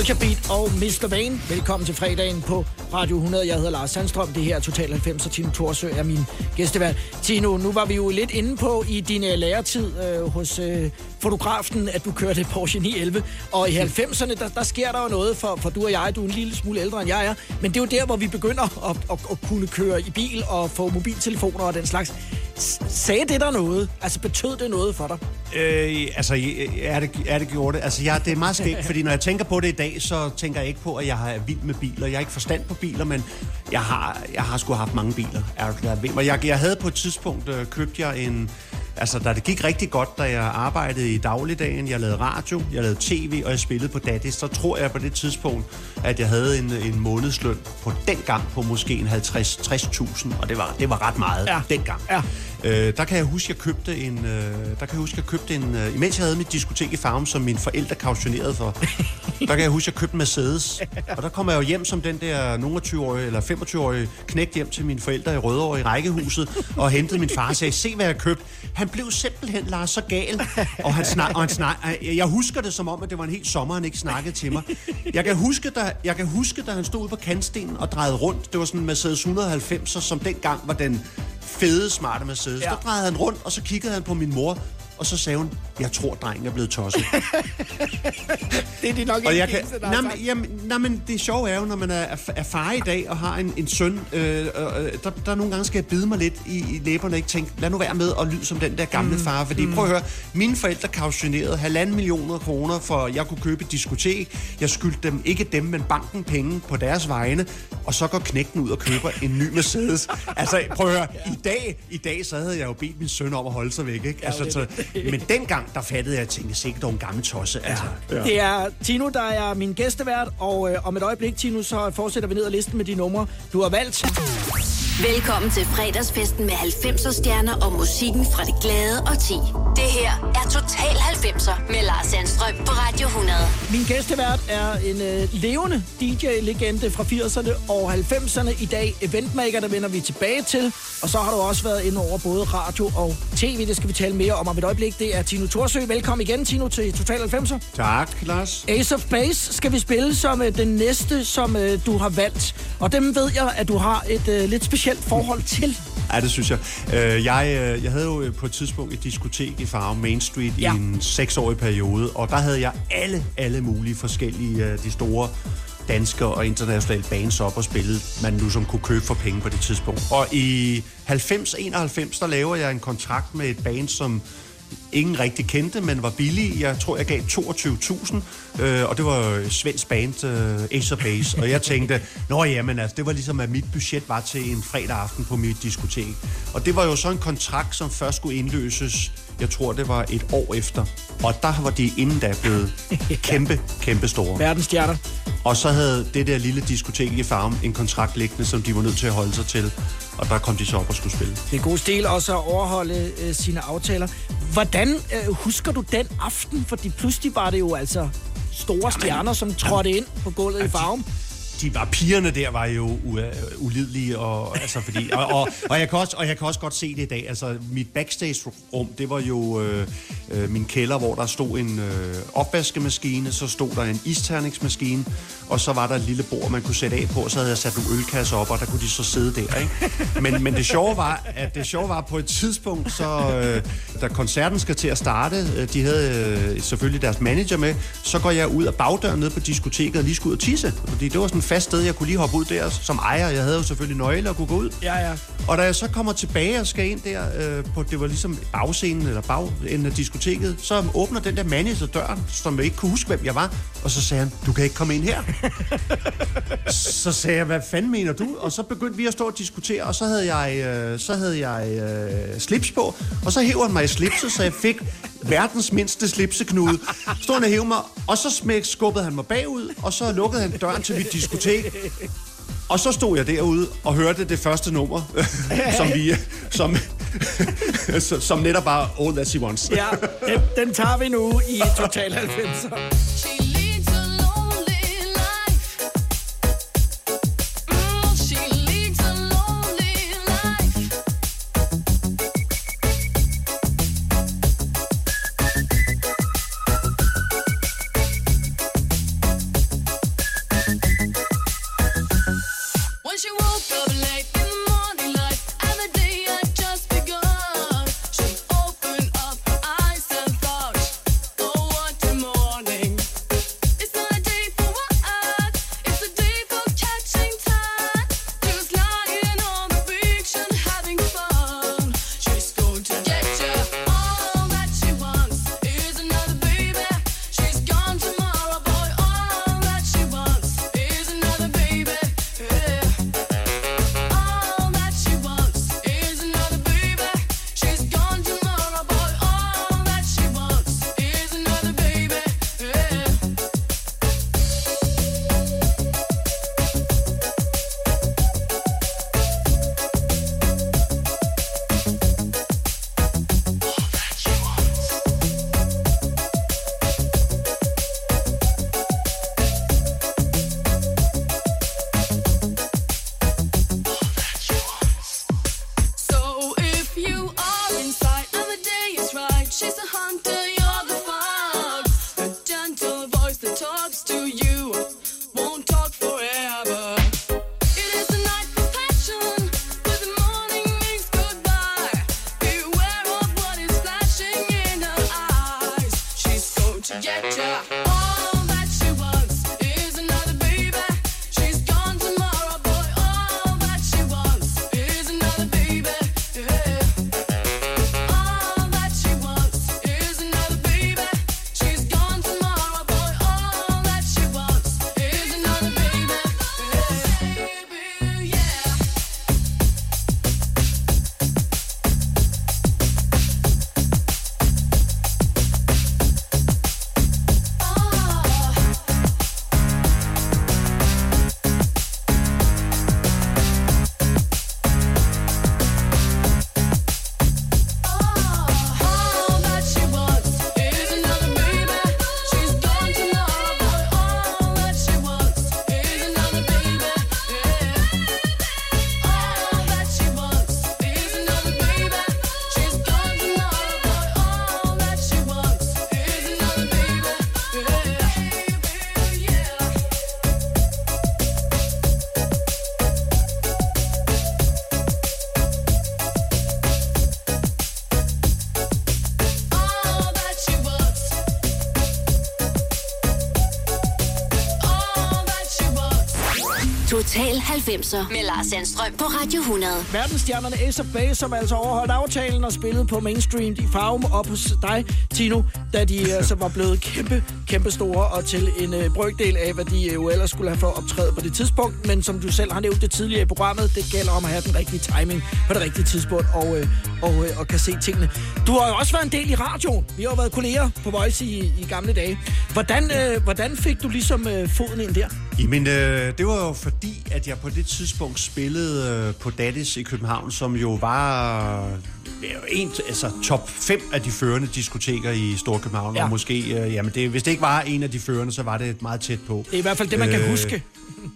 Culture Beat og Mr. Vane. Velkommen til fredagen på Radio 100. Jeg hedder Lars Sandstrøm. Det her er Total 90, og Tino Thorsø er min gæstevært. Tino, nu var vi jo lidt inde på i din uh, læretid øh, hos øh, fotografen, at du kørte Porsche 911. Og i 90'erne, der, der sker der jo noget, for, for du og jeg, du er en lille smule ældre end jeg er. Men det er jo der, hvor vi begynder at, at, at kunne køre i bil og få mobiltelefoner og den slags. Sagde det der noget? Altså betød det noget for dig?
Øh, altså, er det, er det gjort det? Altså, ja, det er meget skægt, fordi når jeg tænker på det i dag, så tænker jeg ikke på, at jeg er vild med biler. Jeg har ikke forstand på biler, men jeg har, jeg har sgu haft mange biler. Og jeg, jeg havde på et tidspunkt øh, købt jeg en... Altså, da det gik rigtig godt, da jeg arbejdede i dagligdagen, jeg lavede radio, jeg lavede tv, og jeg spillede på Daddy, så tror jeg på det tidspunkt, at jeg havde en, en månedsløn på den gang på måske en 50-60.000, og det var, det var ret meget
Ja.
dengang.
Ja.
Øh, der kan jeg huske, jeg købte en, øh, der kan jeg huske, jeg købte en, øh, imens jeg havde mit diskotek i Farum, som mine forældre kautionerede for, der kan jeg huske, jeg købte en Mercedes. Og der kommer jeg jo hjem som den der nogen 20-årige eller 25-årige knægt hjem til mine forældre i Rødovre i rækkehuset, og hentede min far og sagde, se hvad jeg købte. Han blev simpelthen, Lars, så gal. Og han snak, og han snak, jeg husker det som om, at det var en helt sommer, han ikke snakkede til mig. Jeg kan huske, jeg kan huske, da han stod ude på kantstenen og drejede rundt. Det var sådan en Mercedes 190, som dengang var den fede, smarte Mercedes. Ja. Der drejede han rundt, og så kiggede han på min mor, og så sagde hun, jeg tror, drengen er blevet tosset.
Det er de nok
og
ikke
jeg kan,
eneste, der
jamen, det sjove er jo, når man er, er, far i dag og har en, en søn, øh, øh, der, der nogle gange skal jeg bide mig lidt i, i læberne og ikke tænke, lad nu være med at lyde som den der gamle mm. far. Fordi mm. prøv at høre, mine forældre kautionerede halvanden millioner kroner, for jeg kunne købe et diskotek. Jeg skyldte dem, ikke dem, men banken penge på deres vegne. Og så går knægten ud og køber en ny Mercedes. altså, prøv at høre, i dag, i dag så havde jeg jo bedt min søn om at holde sig væk. Ikke? Altså, så, men dengang, der fattede jeg, at jeg tænkte, sikkert dog en gammel tosse. Altså.
Det er Tino, der er min gæstevært, og øh, om et øjeblik, Tino, så fortsætter vi ned ad listen med de numre, du har valgt.
Velkommen til fredagsfesten med 90'er stjerner og musikken fra det glade og ti. Det her er Total 90'er med Lars Sandstrøm på Radio 100.
Min gæstevært er en øh, levende DJ-legende fra 80'erne og 90'erne. I dag eventmaker, der vender vi tilbage til. Og så har du også været inde over både radio og tv. Det skal vi tale mere om om et øjeblik. Det er Tino Thorsø. Velkommen igen, Tino, til Total 90'er.
Tak, Lars.
Ace of Base skal vi spille som øh, den næste, som øh, du har valgt. Og dem ved jeg, at du har et øh, lidt specielt forhold til.
Ja, det synes jeg. Øh, jeg, øh, jeg havde jo øh, på et tidspunkt et diskotek i Farum Main Street ja.
Ja.
i en seksårig periode, og der havde jeg alle, alle mulige forskellige, øh, de store danske og internationale bands op og spille, man nu som kunne købe for penge på det tidspunkt. Og i 90-91, der laver jeg en kontrakt med et band, som ingen rigtig kendte, men var billig. Jeg tror, jeg gav 22.000, øh, og det var svensk band, øh, Ace of Base. Og jeg tænkte, nå jamen, altså, det var ligesom, at mit budget var til en fredag aften på mit diskotek. Og det var jo så en kontrakt, som først skulle indløses, jeg tror, det var et år efter. Og der var de inden da blevet kæmpe, kæmpe store.
Verdensstjerner.
Og så havde det der lille diskotek i Farm en kontrakt liggende, som de var nødt til at holde sig til. Og der kom de så op og skulle spille.
Det er god stil også at overholde øh, sine aftaler. Hvordan øh, husker du den aften? Fordi pludselig var det jo altså store stjerner, som trådte ind på gulvet i farven
de var pigerne der var jo u- øh, ulidelige og altså fordi og, og, og jeg kan også og jeg kan også godt se det i dag. Altså mit backstage rum, det var jo øh, øh, min kælder, hvor der stod en øh, opvaskemaskine, så stod der en isterningsmaskine, og så var der et lille bord man kunne sætte af på, og så havde jeg sat nogle ølkasser op, og der kunne de så sidde der, ikke? Men men det sjove var, at det sjove var på et tidspunkt så øh, da koncerten skal til at starte, øh, de havde øh, selvfølgelig deres manager med, så går jeg ud af bagdøren ned på diskoteket og lige skulle ud og tisse, fordi det var sådan fast sted, jeg kunne lige hoppe ud der som ejer. Jeg havde jo selvfølgelig nøgle og kunne gå ud.
Ja, ja.
Og da jeg så kommer tilbage og skal ind der, øh, på, det var ligesom bagscenen eller bagenden af diskoteket, så åbner den der manager døren, som ikke kunne huske, hvem jeg var. Og så sagde han, du kan ikke komme ind her. så sagde jeg, hvad fanden mener du? Og så begyndte vi at stå og diskutere, og så havde jeg, øh, så havde jeg øh, slips på, og så hæver han mig i slipset, så jeg fik verdens mindste slipseknude. Stod han og hævde mig, og så smæk, skubbede han mig bagud, og så lukkede han døren til mit diskotek. Og så stod jeg derude og hørte det første nummer, som vi, som, som netop var All That She Wants.
Ja, den, den tager vi nu i Total 90'er.
90'er med Lars Sandstrøm på Radio 100.
Verdensstjernerne Ace of Base, som altså overholdt aftalen og spillede på mainstream i Farum op hos dig, Tino, da de altså var blevet kæmpe, kæmpe store og til en øh, brøkdel af, hvad de øh, jo ellers skulle have for optræde på det tidspunkt. Men som du selv har nævnt det tidligere i programmet, det gælder om at have den rigtige timing på det rigtige tidspunkt og, øh, og, øh, og kan se tingene. Du har jo også været en del i radioen. Vi har jo været kolleger på Voice i, i gamle dage. Hvordan, øh, hvordan fik du ligesom øh, foden ind der?
Jamen, øh, det var jo fordi, at jeg på det tidspunkt spillede øh, på Daddies i København, som jo var øh, en, altså top 5 af de førende diskoteker i Storkøbenhavn.
Ja.
Og måske, øh, jamen det, hvis det ikke var en af de førende, så var det meget tæt på.
Det er i hvert fald det, man kan huske.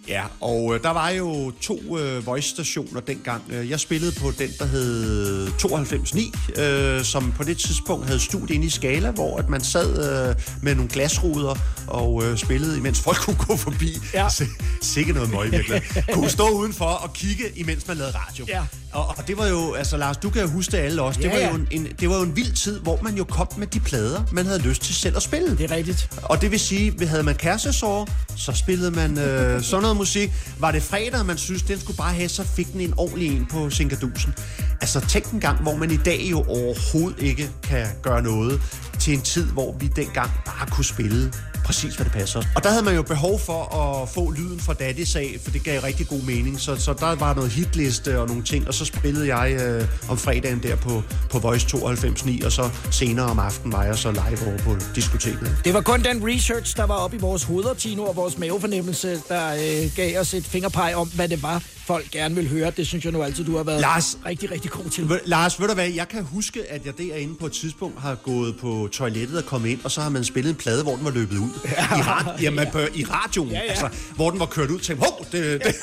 Ja, og øh, der var jo to øh, voice-stationer dengang. Øh, Jeg spillede på den, der hed 92.9, øh, som på det tidspunkt havde studie inde i Skala, hvor at man sad øh, med nogle glasruder og øh, spillede, imens folk kunne gå forbi.
Ja.
Sikke noget møg, virkelig. kunne stå udenfor og kigge, imens man lavede radio.
Ja.
Og, og det var jo, altså Lars, du kan jo huske det alle også. Det,
Ja,
var
ja.
jo en, en, det var jo en vild tid, hvor man jo kom med de plader, man havde lyst til selv at spille.
Det er rigtigt.
Og det vil sige, havde man kærestesår, så spillede man øh, sådan noget musik. Var det fredag, man synes, den skulle bare have, så fik den en ordentlig en på Sinkadusen. Altså tænk en gang, hvor man i dag jo overhovedet ikke kan gøre noget til en tid, hvor vi dengang bare kunne spille præcis, hvad det passer. Og der havde man jo behov for at få lyden fra Daddy's af, for det gav rigtig god mening. Så, så der var noget hitliste og nogle ting, og så spillede jeg øh, om fredagen der på, på Voice 92.9, og så senere om aftenen var jeg så live over på diskoteket.
Det var kun den research, der var oppe i vores hoveder, Tino, og vores mavefornemmelse, der øh, gav os et fingerpeg om, hvad det var, folk gerne ville høre. Det synes jeg nu altid, du har været
Lars.
rigtig, rigtig god til.
Ved- Lars, ved du hvad, jeg kan huske, at jeg derinde på et tidspunkt har gået på toilettet og kommet ind, og så har man spillet en plade, hvor den var løbet ud. I, rad- jamen, på, i radioen,
Ja, ja.
altså, hvor den var kørt ud. Tænkte, hov, det, det.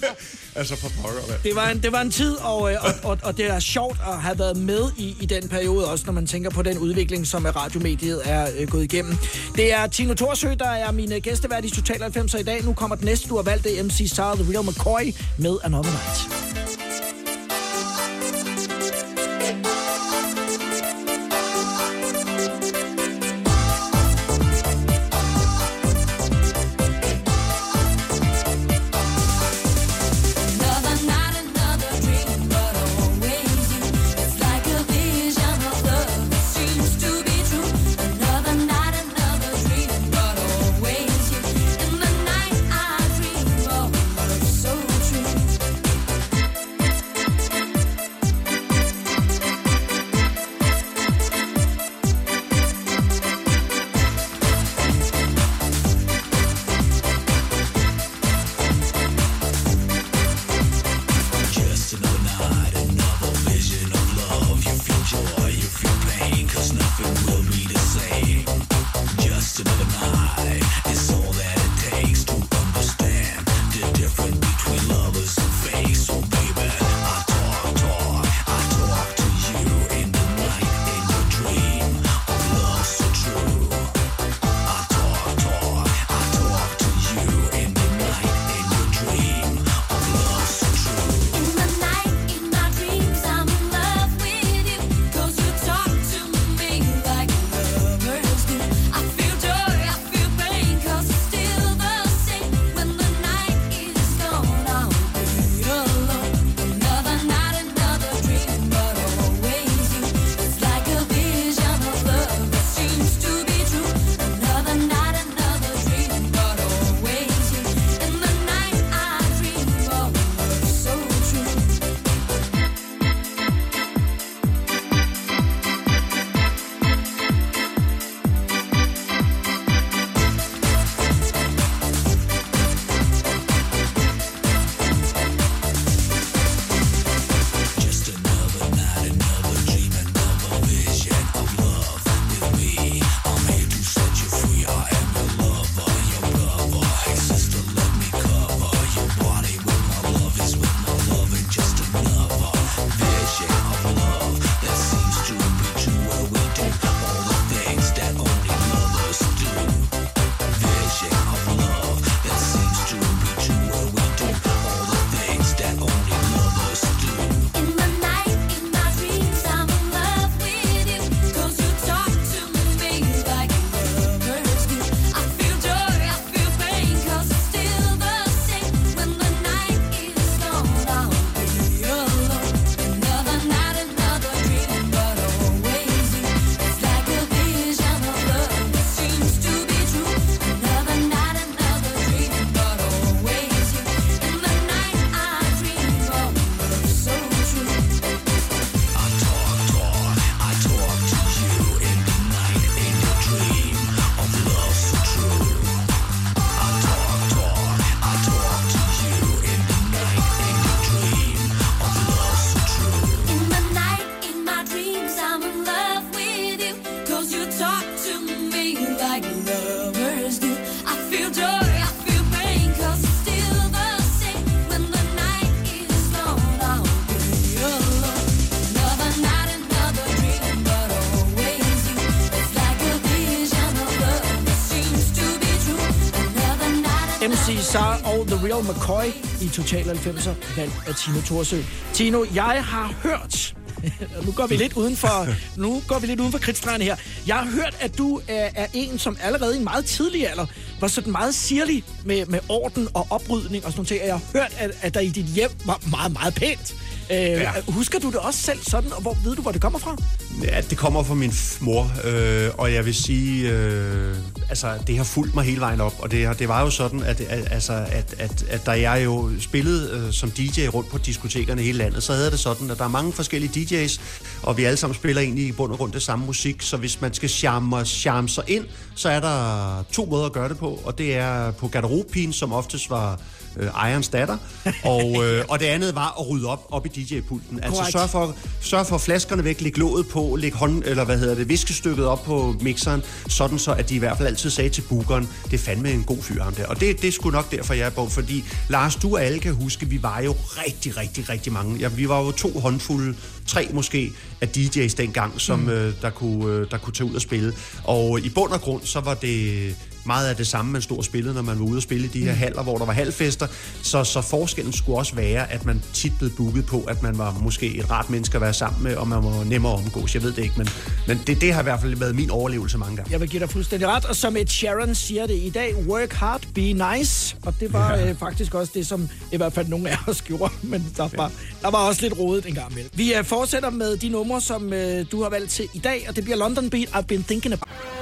altså, på pokker, hvad?
Det var en, det var en tid, og, øh, og, og, og det er sjovt at have været med i, i den periode, også når man tænker på den udvikling, som øh, radiomediet er øh, gået igennem. Det er Tino Torsø, der er min gæstevært i Total 90 i dag. Nu kommer den næste, du har valgt, det er MC Sarah The Real McCoy med Another Night.
The
Real McCoy i Total 90'er, valgt af Tino Torsø. Tino, jeg har hørt, nu går vi lidt uden for, nu går vi lidt uden for kridtstregen her. Jeg har hørt, at du er, er en, som allerede i en meget tidlig alder var sådan meget sirlig med, med orden og oprydning og sådan noget. Jeg har hørt, at, at der i dit hjem var meget, meget pænt. Øh, ja. Husker du det også selv sådan, og hvor ved du, hvor det kommer fra?
Ja, det kommer fra min mor, øh, og jeg vil sige, øh, altså det har fulgt mig hele vejen op, og det, det var jo sådan, at, at, altså, at, at, at da jeg jo spillede øh, som DJ rundt på diskotekerne i hele landet, så havde det sådan, at der er mange forskellige DJ's, og vi alle sammen spiller egentlig i bund og grund det samme musik, så hvis man skal charme, charme sig ind, så er der to måder at gøre det på, og det er på garderobepigen, som oftest var øh, ejerens datter, og, øh, og det andet var at rydde op op i DJ-pulten. Altså sørg for, sørg for flaskerne væk, læg låget på, læg hånd, eller hvad hedder det, viskestykket op på mixeren, sådan så, at de i hvert fald altid sagde til bookeren, det er fandme en god fyr ham der. Og det, det er sgu nok derfor, jeg er på, fordi Lars, du og alle kan huske, vi var jo rigtig, rigtig, rigtig mange. Ja, vi var jo to håndfulde, tre måske, af DJ's dengang, som mm. øh, der, kunne, øh, der kunne tage ud og spille. Og i bund og grund, så var det meget af det samme, man stod og spillede, når man var ude og spille i de her haller, hvor der var halvfester. Så, så forskellen skulle også være, at man tit blev booket på, at man var måske et rart menneske at være sammen med, og man var nemmere omgås. Jeg ved det ikke, men, men det, det har i hvert fald været min overlevelse mange gange.
Jeg vil give dig fuldstændig ret, og som et Sharon siger det i dag, work hard, be nice. Og det var ja. øh, faktisk også det, som i hvert fald nogle af os gjorde, men der var, der var også lidt rodet en gang imellem. Vi øh, fortsætter med de numre, som øh, du har valgt til i dag, og det bliver London Beat, I've been thinking about.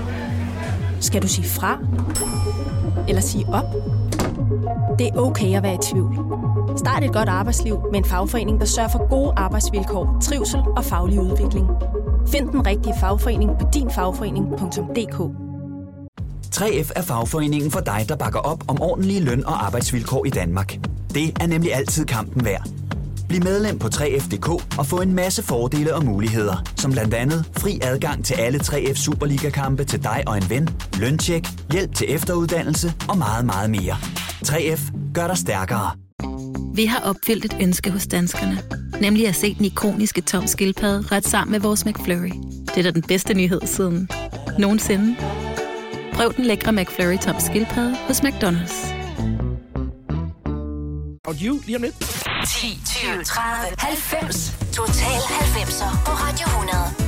Skal du sige fra? Eller sige op? Det er okay at være i tvivl. Start et godt arbejdsliv med en fagforening, der sørger for gode arbejdsvilkår, trivsel og faglig udvikling. Find den rigtige fagforening på dinfagforening.dk
3F er fagforeningen for dig, der bakker op om ordentlige løn- og arbejdsvilkår i Danmark. Det er nemlig altid kampen værd. Bliv medlem på 3F.dk og få en masse fordele og muligheder, som blandt andet fri adgang til alle 3F Superliga-kampe til dig og en ven, løntjek, hjælp til efteruddannelse og meget, meget mere. 3F gør dig stærkere.
Vi har opfyldt et ønske hos danskerne. Nemlig at se den ikoniske tom skildpadde ret sammen med vores McFlurry. Det er da den bedste nyhed siden nogensinde. Prøv den lækre McFlurry tom skildpadde hos McDonald's.
Og you, lige om lidt.
10, 20, 30, 90. Total 90'er på Radio 100.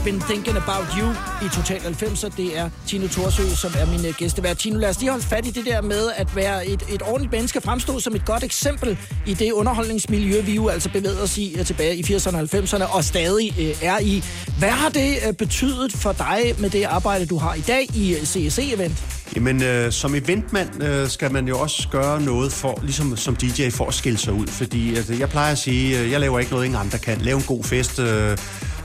I've
been thinking about you i Total 90. Det er Tino Torsø, som er min øh, gæstevært. Tino, lad os lige holde fat i det der med at være et, et ordentligt menneske, fremstå som et godt eksempel i det underholdningsmiljø, vi jo altså bevæger os i øh, tilbage i 80'erne og 90'erne og stadig øh, er i. Hvad har det øh, betydet for dig med det arbejde, du har i dag i øh, CSE-event?
Jamen, øh, som eventmand øh, skal man jo også gøre noget for, ligesom som DJ, for at skille sig ud. Fordi altså, jeg plejer at sige, øh, jeg laver ikke noget, ingen andre kan. Lave en god fest, øh,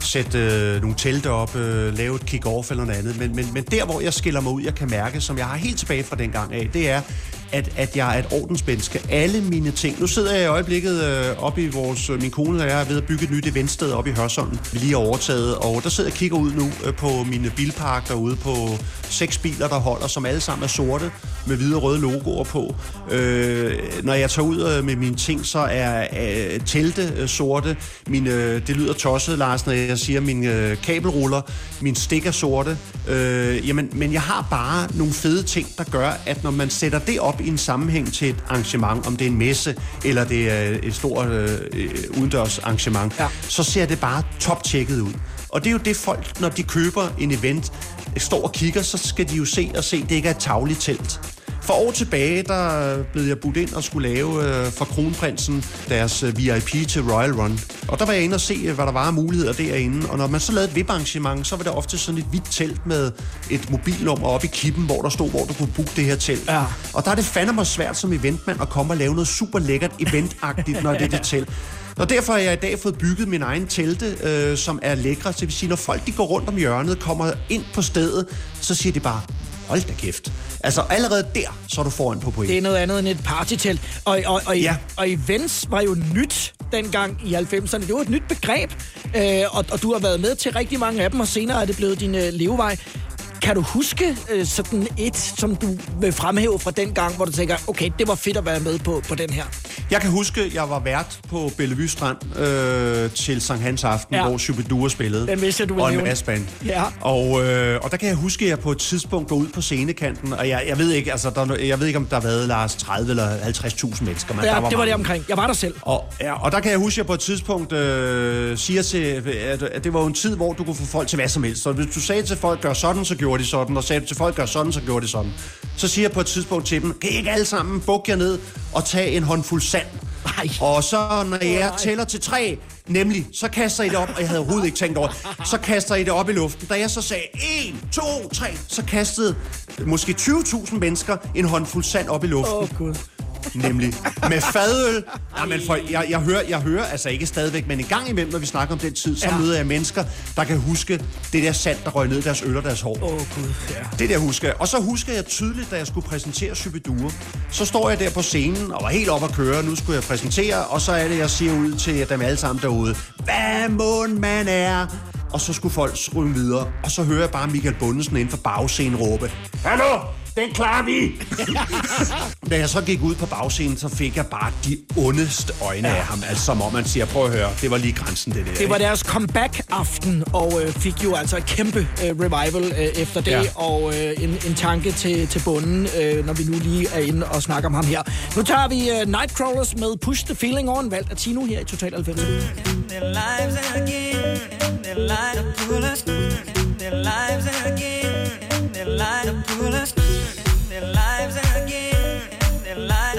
sætte øh, nogle telte op, øh, lave et kick-off eller noget andet. Men, men, men der, hvor jeg skiller mig ud, jeg kan mærke, som jeg har helt tilbage fra den gang af, det er, at, at jeg er et ordensmenneske. Alle mine ting. Nu sidder jeg i øjeblikket øh, oppe i vores... Øh, min kone og jeg er ved at bygge et nyt eventsted oppe i Hørsholm. Vi lige har overtaget, og der sidder jeg og kigger ud nu øh, på mine bilpark derude på seks biler, der holder, som alle sammen er sorte med hvide og røde logoer på. Øh, når jeg tager ud øh, med mine ting, så er øh, telte øh, sorte. Min, øh, det lyder tosset, Lars, når jeg siger mine øh, kabelruller. Min stik er sorte. Øh, jamen, men jeg har bare nogle fede ting, der gør, at når man sætter det op i en sammenhæng til et arrangement, om det er en messe, eller det er et stort øh, øh, udendørs arrangement, ja. så ser det bare top-tjekket ud. Og det er jo det folk, når de køber en event, står og kigger, så skal de jo se og se, at det ikke er et tagligt telt. For år tilbage, der blev jeg budt ind og skulle lave øh, for Kronprinsen deres øh, VIP til Royal Run. Og der var jeg inde og se, øh, hvad der var af muligheder derinde. Og når man så lavede et VIP-arrangement, så var det ofte sådan et hvidt telt med et mobilnummer oppe i kippen, hvor der stod, hvor du kunne booke det her telt. Ja. Og der er det fandme svært som eventmand at komme og lave noget super lækkert eventagtigt, når det er det telt. Og derfor har jeg i dag fået bygget min egen telte, øh, som er lækre. Så det vil sige, når folk de går rundt om hjørnet, kommer ind på stedet, så siger de bare, hold da kæft. Altså allerede der, så er du foran på point.
Det er noget andet end et partytelt. Og, og, og, ja. og events var jo nyt dengang i 90'erne. Det var et nyt begreb, øh, og, og du har været med til rigtig mange af dem, og senere er det blevet din øh, levevej. Kan du huske øh, sådan et, som du vil fremhæve fra den gang, hvor du tænker, okay, det var fedt at være med på, på den her?
Jeg kan huske, jeg var vært på Bellevue Strand øh, til Sankt Hans Aften,
Ja.
hvor Shubidua spillede.
Den vidste jeg, du ville
Og en.
Ja.
Og, øh, og der kan jeg huske, at jeg på et tidspunkt går ud på scenekanten, og jeg, jeg ved ikke, altså, der, jeg ved ikke, om der har været, Lars, 30 eller 50.000 mennesker. Men
Ja,
der var
det var
mange.
det omkring. Jeg var der selv.
Og, ja, og der kan jeg huske, at jeg på et tidspunkt øh, siger til, at, at det var en tid, hvor du kunne få folk til hvad som helst. Så hvis du sagde til folk, gør sådan, så gjorde de sådan, og sagde du til folk, gør sådan, så gjorde de sådan. Så siger jeg på et tidspunkt til dem, kan I ikke alle sammen bukke jer ned og tage en håndfuld sand?
Ej.
Og så når jeg tæller til tre, nemlig, så kaster I det op, og jeg havde overhovedet ikke tænkt over så kaster I det op i luften. Da jeg så sagde 1, 2, 3, så kastede måske 20.000 mennesker en håndfuld sand op i luften.
Åh, oh, Gud.
Nemlig med fadøl. Jamen, for jeg, jeg, hører, jeg hører, altså ikke stadigvæk, men en gang imellem, når vi snakker om den tid, så
Ja.
ja. møder jeg mennesker, der kan huske det der sand, der røg ned deres øl og deres hår.
Åh, oh, Gud, ja.
Det der husker jeg. Og så husker jeg tydeligt, da jeg skulle præsentere Shubidua. Så står jeg der på scenen og var helt op at køre. Nu skulle jeg præsentere, og så er det, jeg siger ud til dem alle sammen derude. Hvad må man er? Og så skulle folk ryge videre. Og så hører jeg bare Michael Bundesen inden for bagscenen råbe. Hallo, den klarer vi! da jeg så gik ud på bagscenen, så fik jeg bare de ondeste øjne ja. af ham. Altså som om man siger, prøv at høre, det var lige grænsen det der.
Det var
ikke?
deres comeback-aften, og øh, fik jo altså et kæmpe øh, revival øh, efter det,
Ja.
og øh, en, en tanke til, til bunden, øh, når vi nu lige er inde og snakker om ham her. Nu tager vi øh, Nightcrawlers med Push the Feeling On, valgt af Tino her i Total 90.
Their lives again, their light up pull us. Their lives again, their light up pull us. Their lives again, their light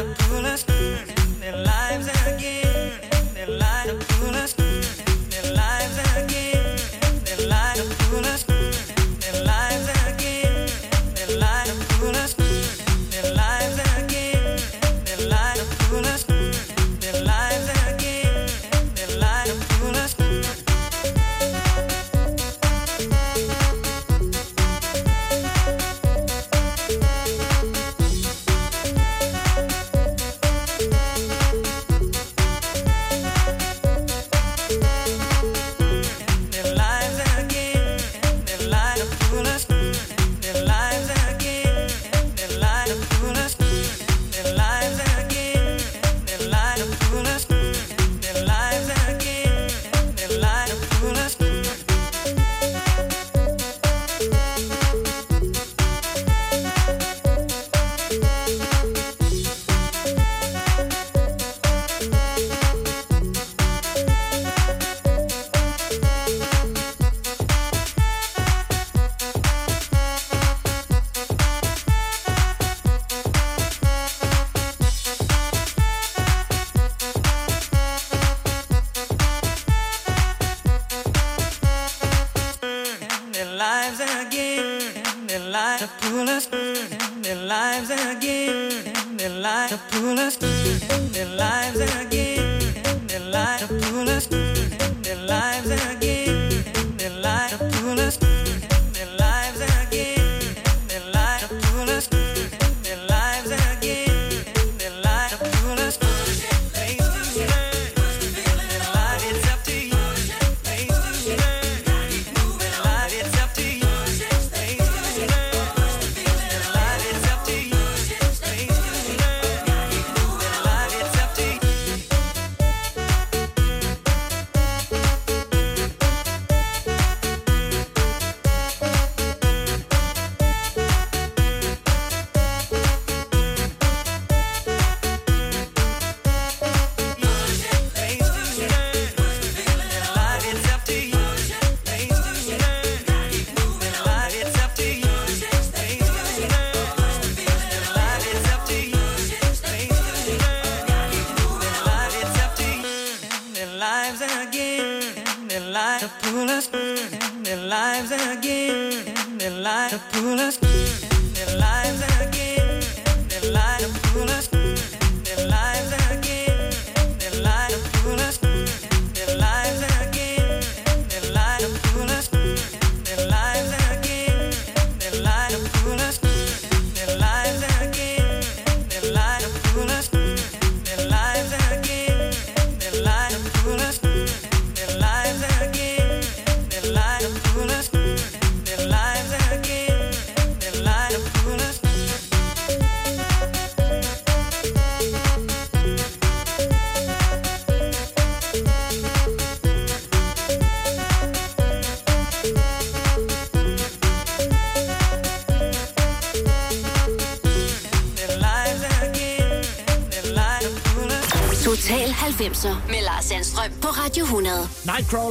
to pull us,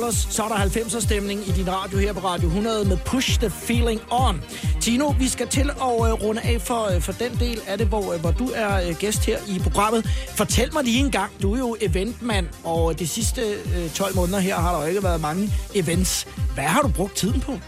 Nightcrawlers, så er der 90'er stemning i din radio her på Radio 100 med Push the Feeling On. Tino, vi skal til at uh, runde af for, uh, for den del af det, hvor, uh, hvor du er uh, gæst her i programmet. Fortæl mig lige en gang, du er jo eventmand, og de sidste uh, 12 måneder her har der jo ikke været mange events. Hvad har du brugt tiden på?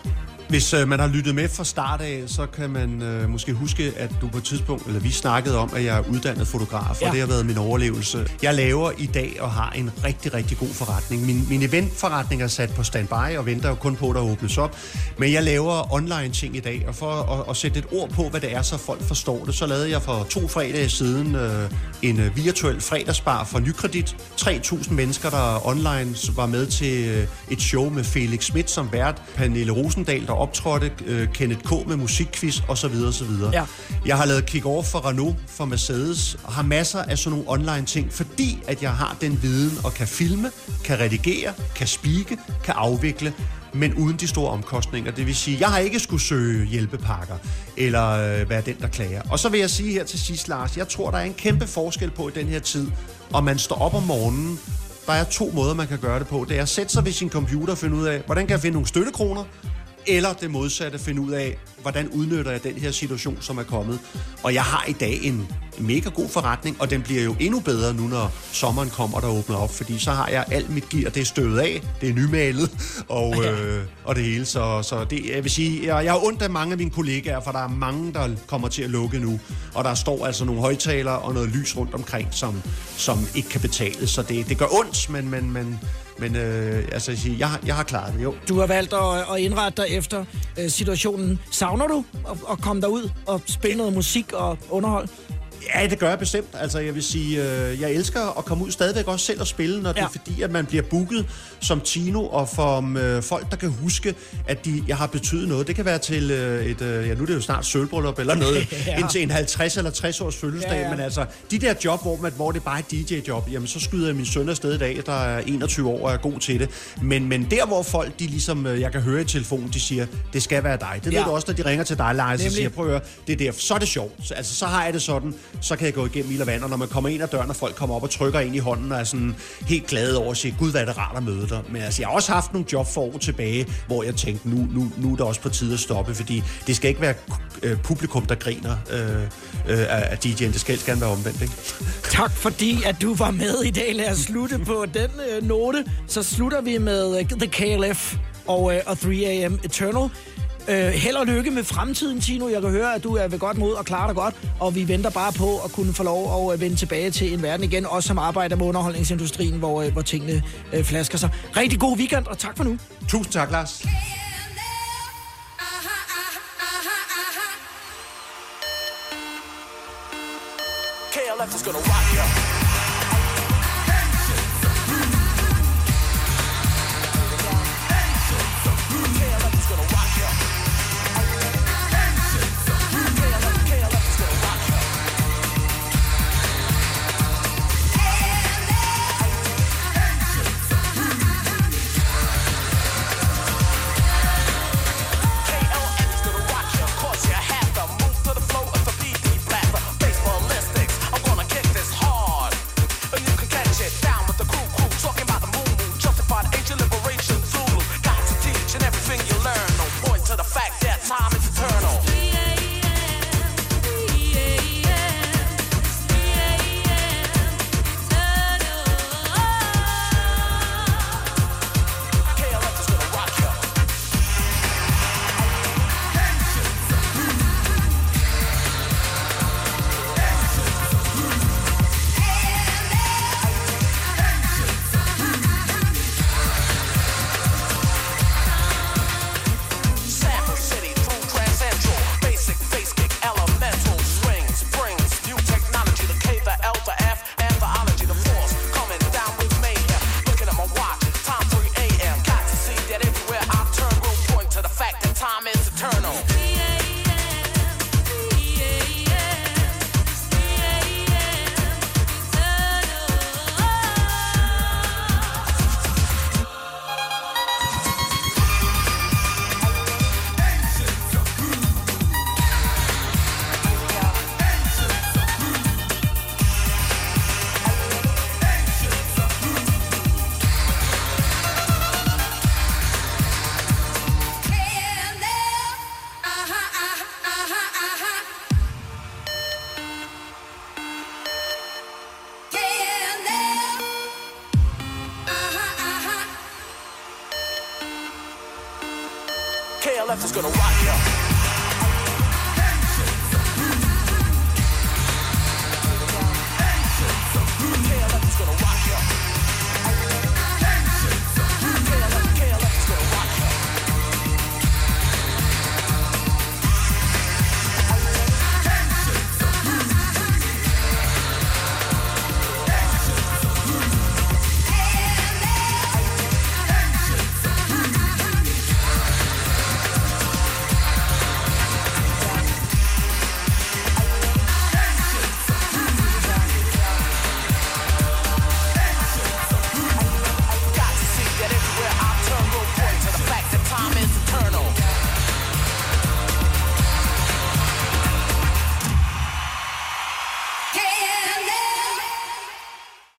Hvis øh, man har lyttet med fra start af, så kan man øh, måske huske, at du på et tidspunkt, eller vi snakkede om, at jeg er uddannet fotograf,
Ja.
og det har været min overlevelse. Jeg laver i dag og har en rigtig, rigtig god forretning. Min, min eventforretning er sat på standby og venter jo kun på, at der åbnes op. Men jeg laver online ting i dag, og for at, at sætte et ord på, hvad det er, så folk forstår det, så lavede jeg for to fredage siden øh, en øh, virtuel fredagsbar for Nykredit. 3.000 mennesker, der online var med til øh, et show med Felix Schmidt som vært, Pernille Rosendal, der optrådte, øh, Kenneth K. med musikquiz osv. osv.
Ja.
Jeg har lavet kick-off for Renault, for Mercedes, og har masser af sådan nogle online ting, fordi at jeg har den viden og kan filme, kan redigere, kan spike, kan afvikle, men uden de store omkostninger. Det vil sige, jeg har ikke skulle søge hjælpepakker, eller øh, være den, der klager. Og så vil jeg sige her til sidst, Lars, jeg tror, der er en kæmpe forskel på i den her tid, om man står op om morgenen, der er to måder, man kan gøre det på. Det er at sætte sig ved sin computer og finde ud af, hvordan kan jeg finde nogle støttekroner, eller det modsatte, finde ud af, hvordan udnytter jeg den her situation, som er kommet. Og jeg har i dag en mega god forretning, og den bliver jo endnu bedre nu, når sommeren kommer, der åbner op, fordi så har jeg alt mit gear, det er støvet af, det er nymalet, og, øh, og det hele. Så, så det, jeg vil sige, jeg, jeg har ondt af mange af mine kollegaer, for der er mange, der kommer til at lukke nu, og der står altså nogle højtalere og noget lys rundt omkring, som, som ikke kan betales. Så det, det gør ondt, men, men, men, men øh, altså, jeg, siger, jeg, har- jeg har klaret det, jo.
Du har valgt at, at indrette dig efter øh, situationen. Savner du at, at komme derud og spille noget musik og underhold?
Ja, det gør jeg bestemt. Altså, jeg vil sige, øh, jeg elsker at komme ud stadigvæk også selv og spille, når ja. det er fordi, at man bliver booket som Tino, og for øh, folk, der kan huske, at de, jeg har betydet noget. Det kan være til øh, et, øh, ja, nu er det jo snart sølvbryllup eller noget,
Ja.
indtil en 50 eller 60 års fødselsdag,
Ja,
ja, men altså, de der job, hvor, man, hvor det bare er DJ-job, jamen, så skyder jeg min søn afsted i dag, der er 21 år og er god til det. Men, men der, hvor folk, de ligesom, øh, jeg kan høre i telefonen, de siger, det skal være dig. Det
Ja.
ved du også, når de ringer til dig, Lars, og siger, prøv at høre, det er der, så er det sjovt. Så, altså, så har jeg det sådan, så kan jeg gå igennem ild og vand, og når man kommer ind ad døren, og folk kommer op og trykker ind i hånden, og er sådan helt glade over at sige, gud, hvad er det rart at møde dig. Men altså, jeg har også haft nogle job for år tilbage, hvor jeg tænkte, nu, nu, nu er det også på tide at stoppe, fordi det skal ikke være øh, publikum, der griner øh, øh, af DJ'en. Det skal helst gerne være omvendt, ikke?
Tak fordi, at du var med i dag. Lad os slutte på den øh, note. Så slutter vi med øh, The KLF og, øh, og 3AM Eternal. Øh, held og lykke med fremtiden, Tino. Jeg kan høre, at du er ved godt mod og klarer dig godt, og vi venter bare på at kunne få lov at øh, vende tilbage til en verden igen, også som arbejder med underholdningsindustrien, hvor, øh, hvor tingene øh, flasker sig. Rigtig god weekend, og tak for nu.
Tusind tak, Lars.
KLF is gonna rock ya.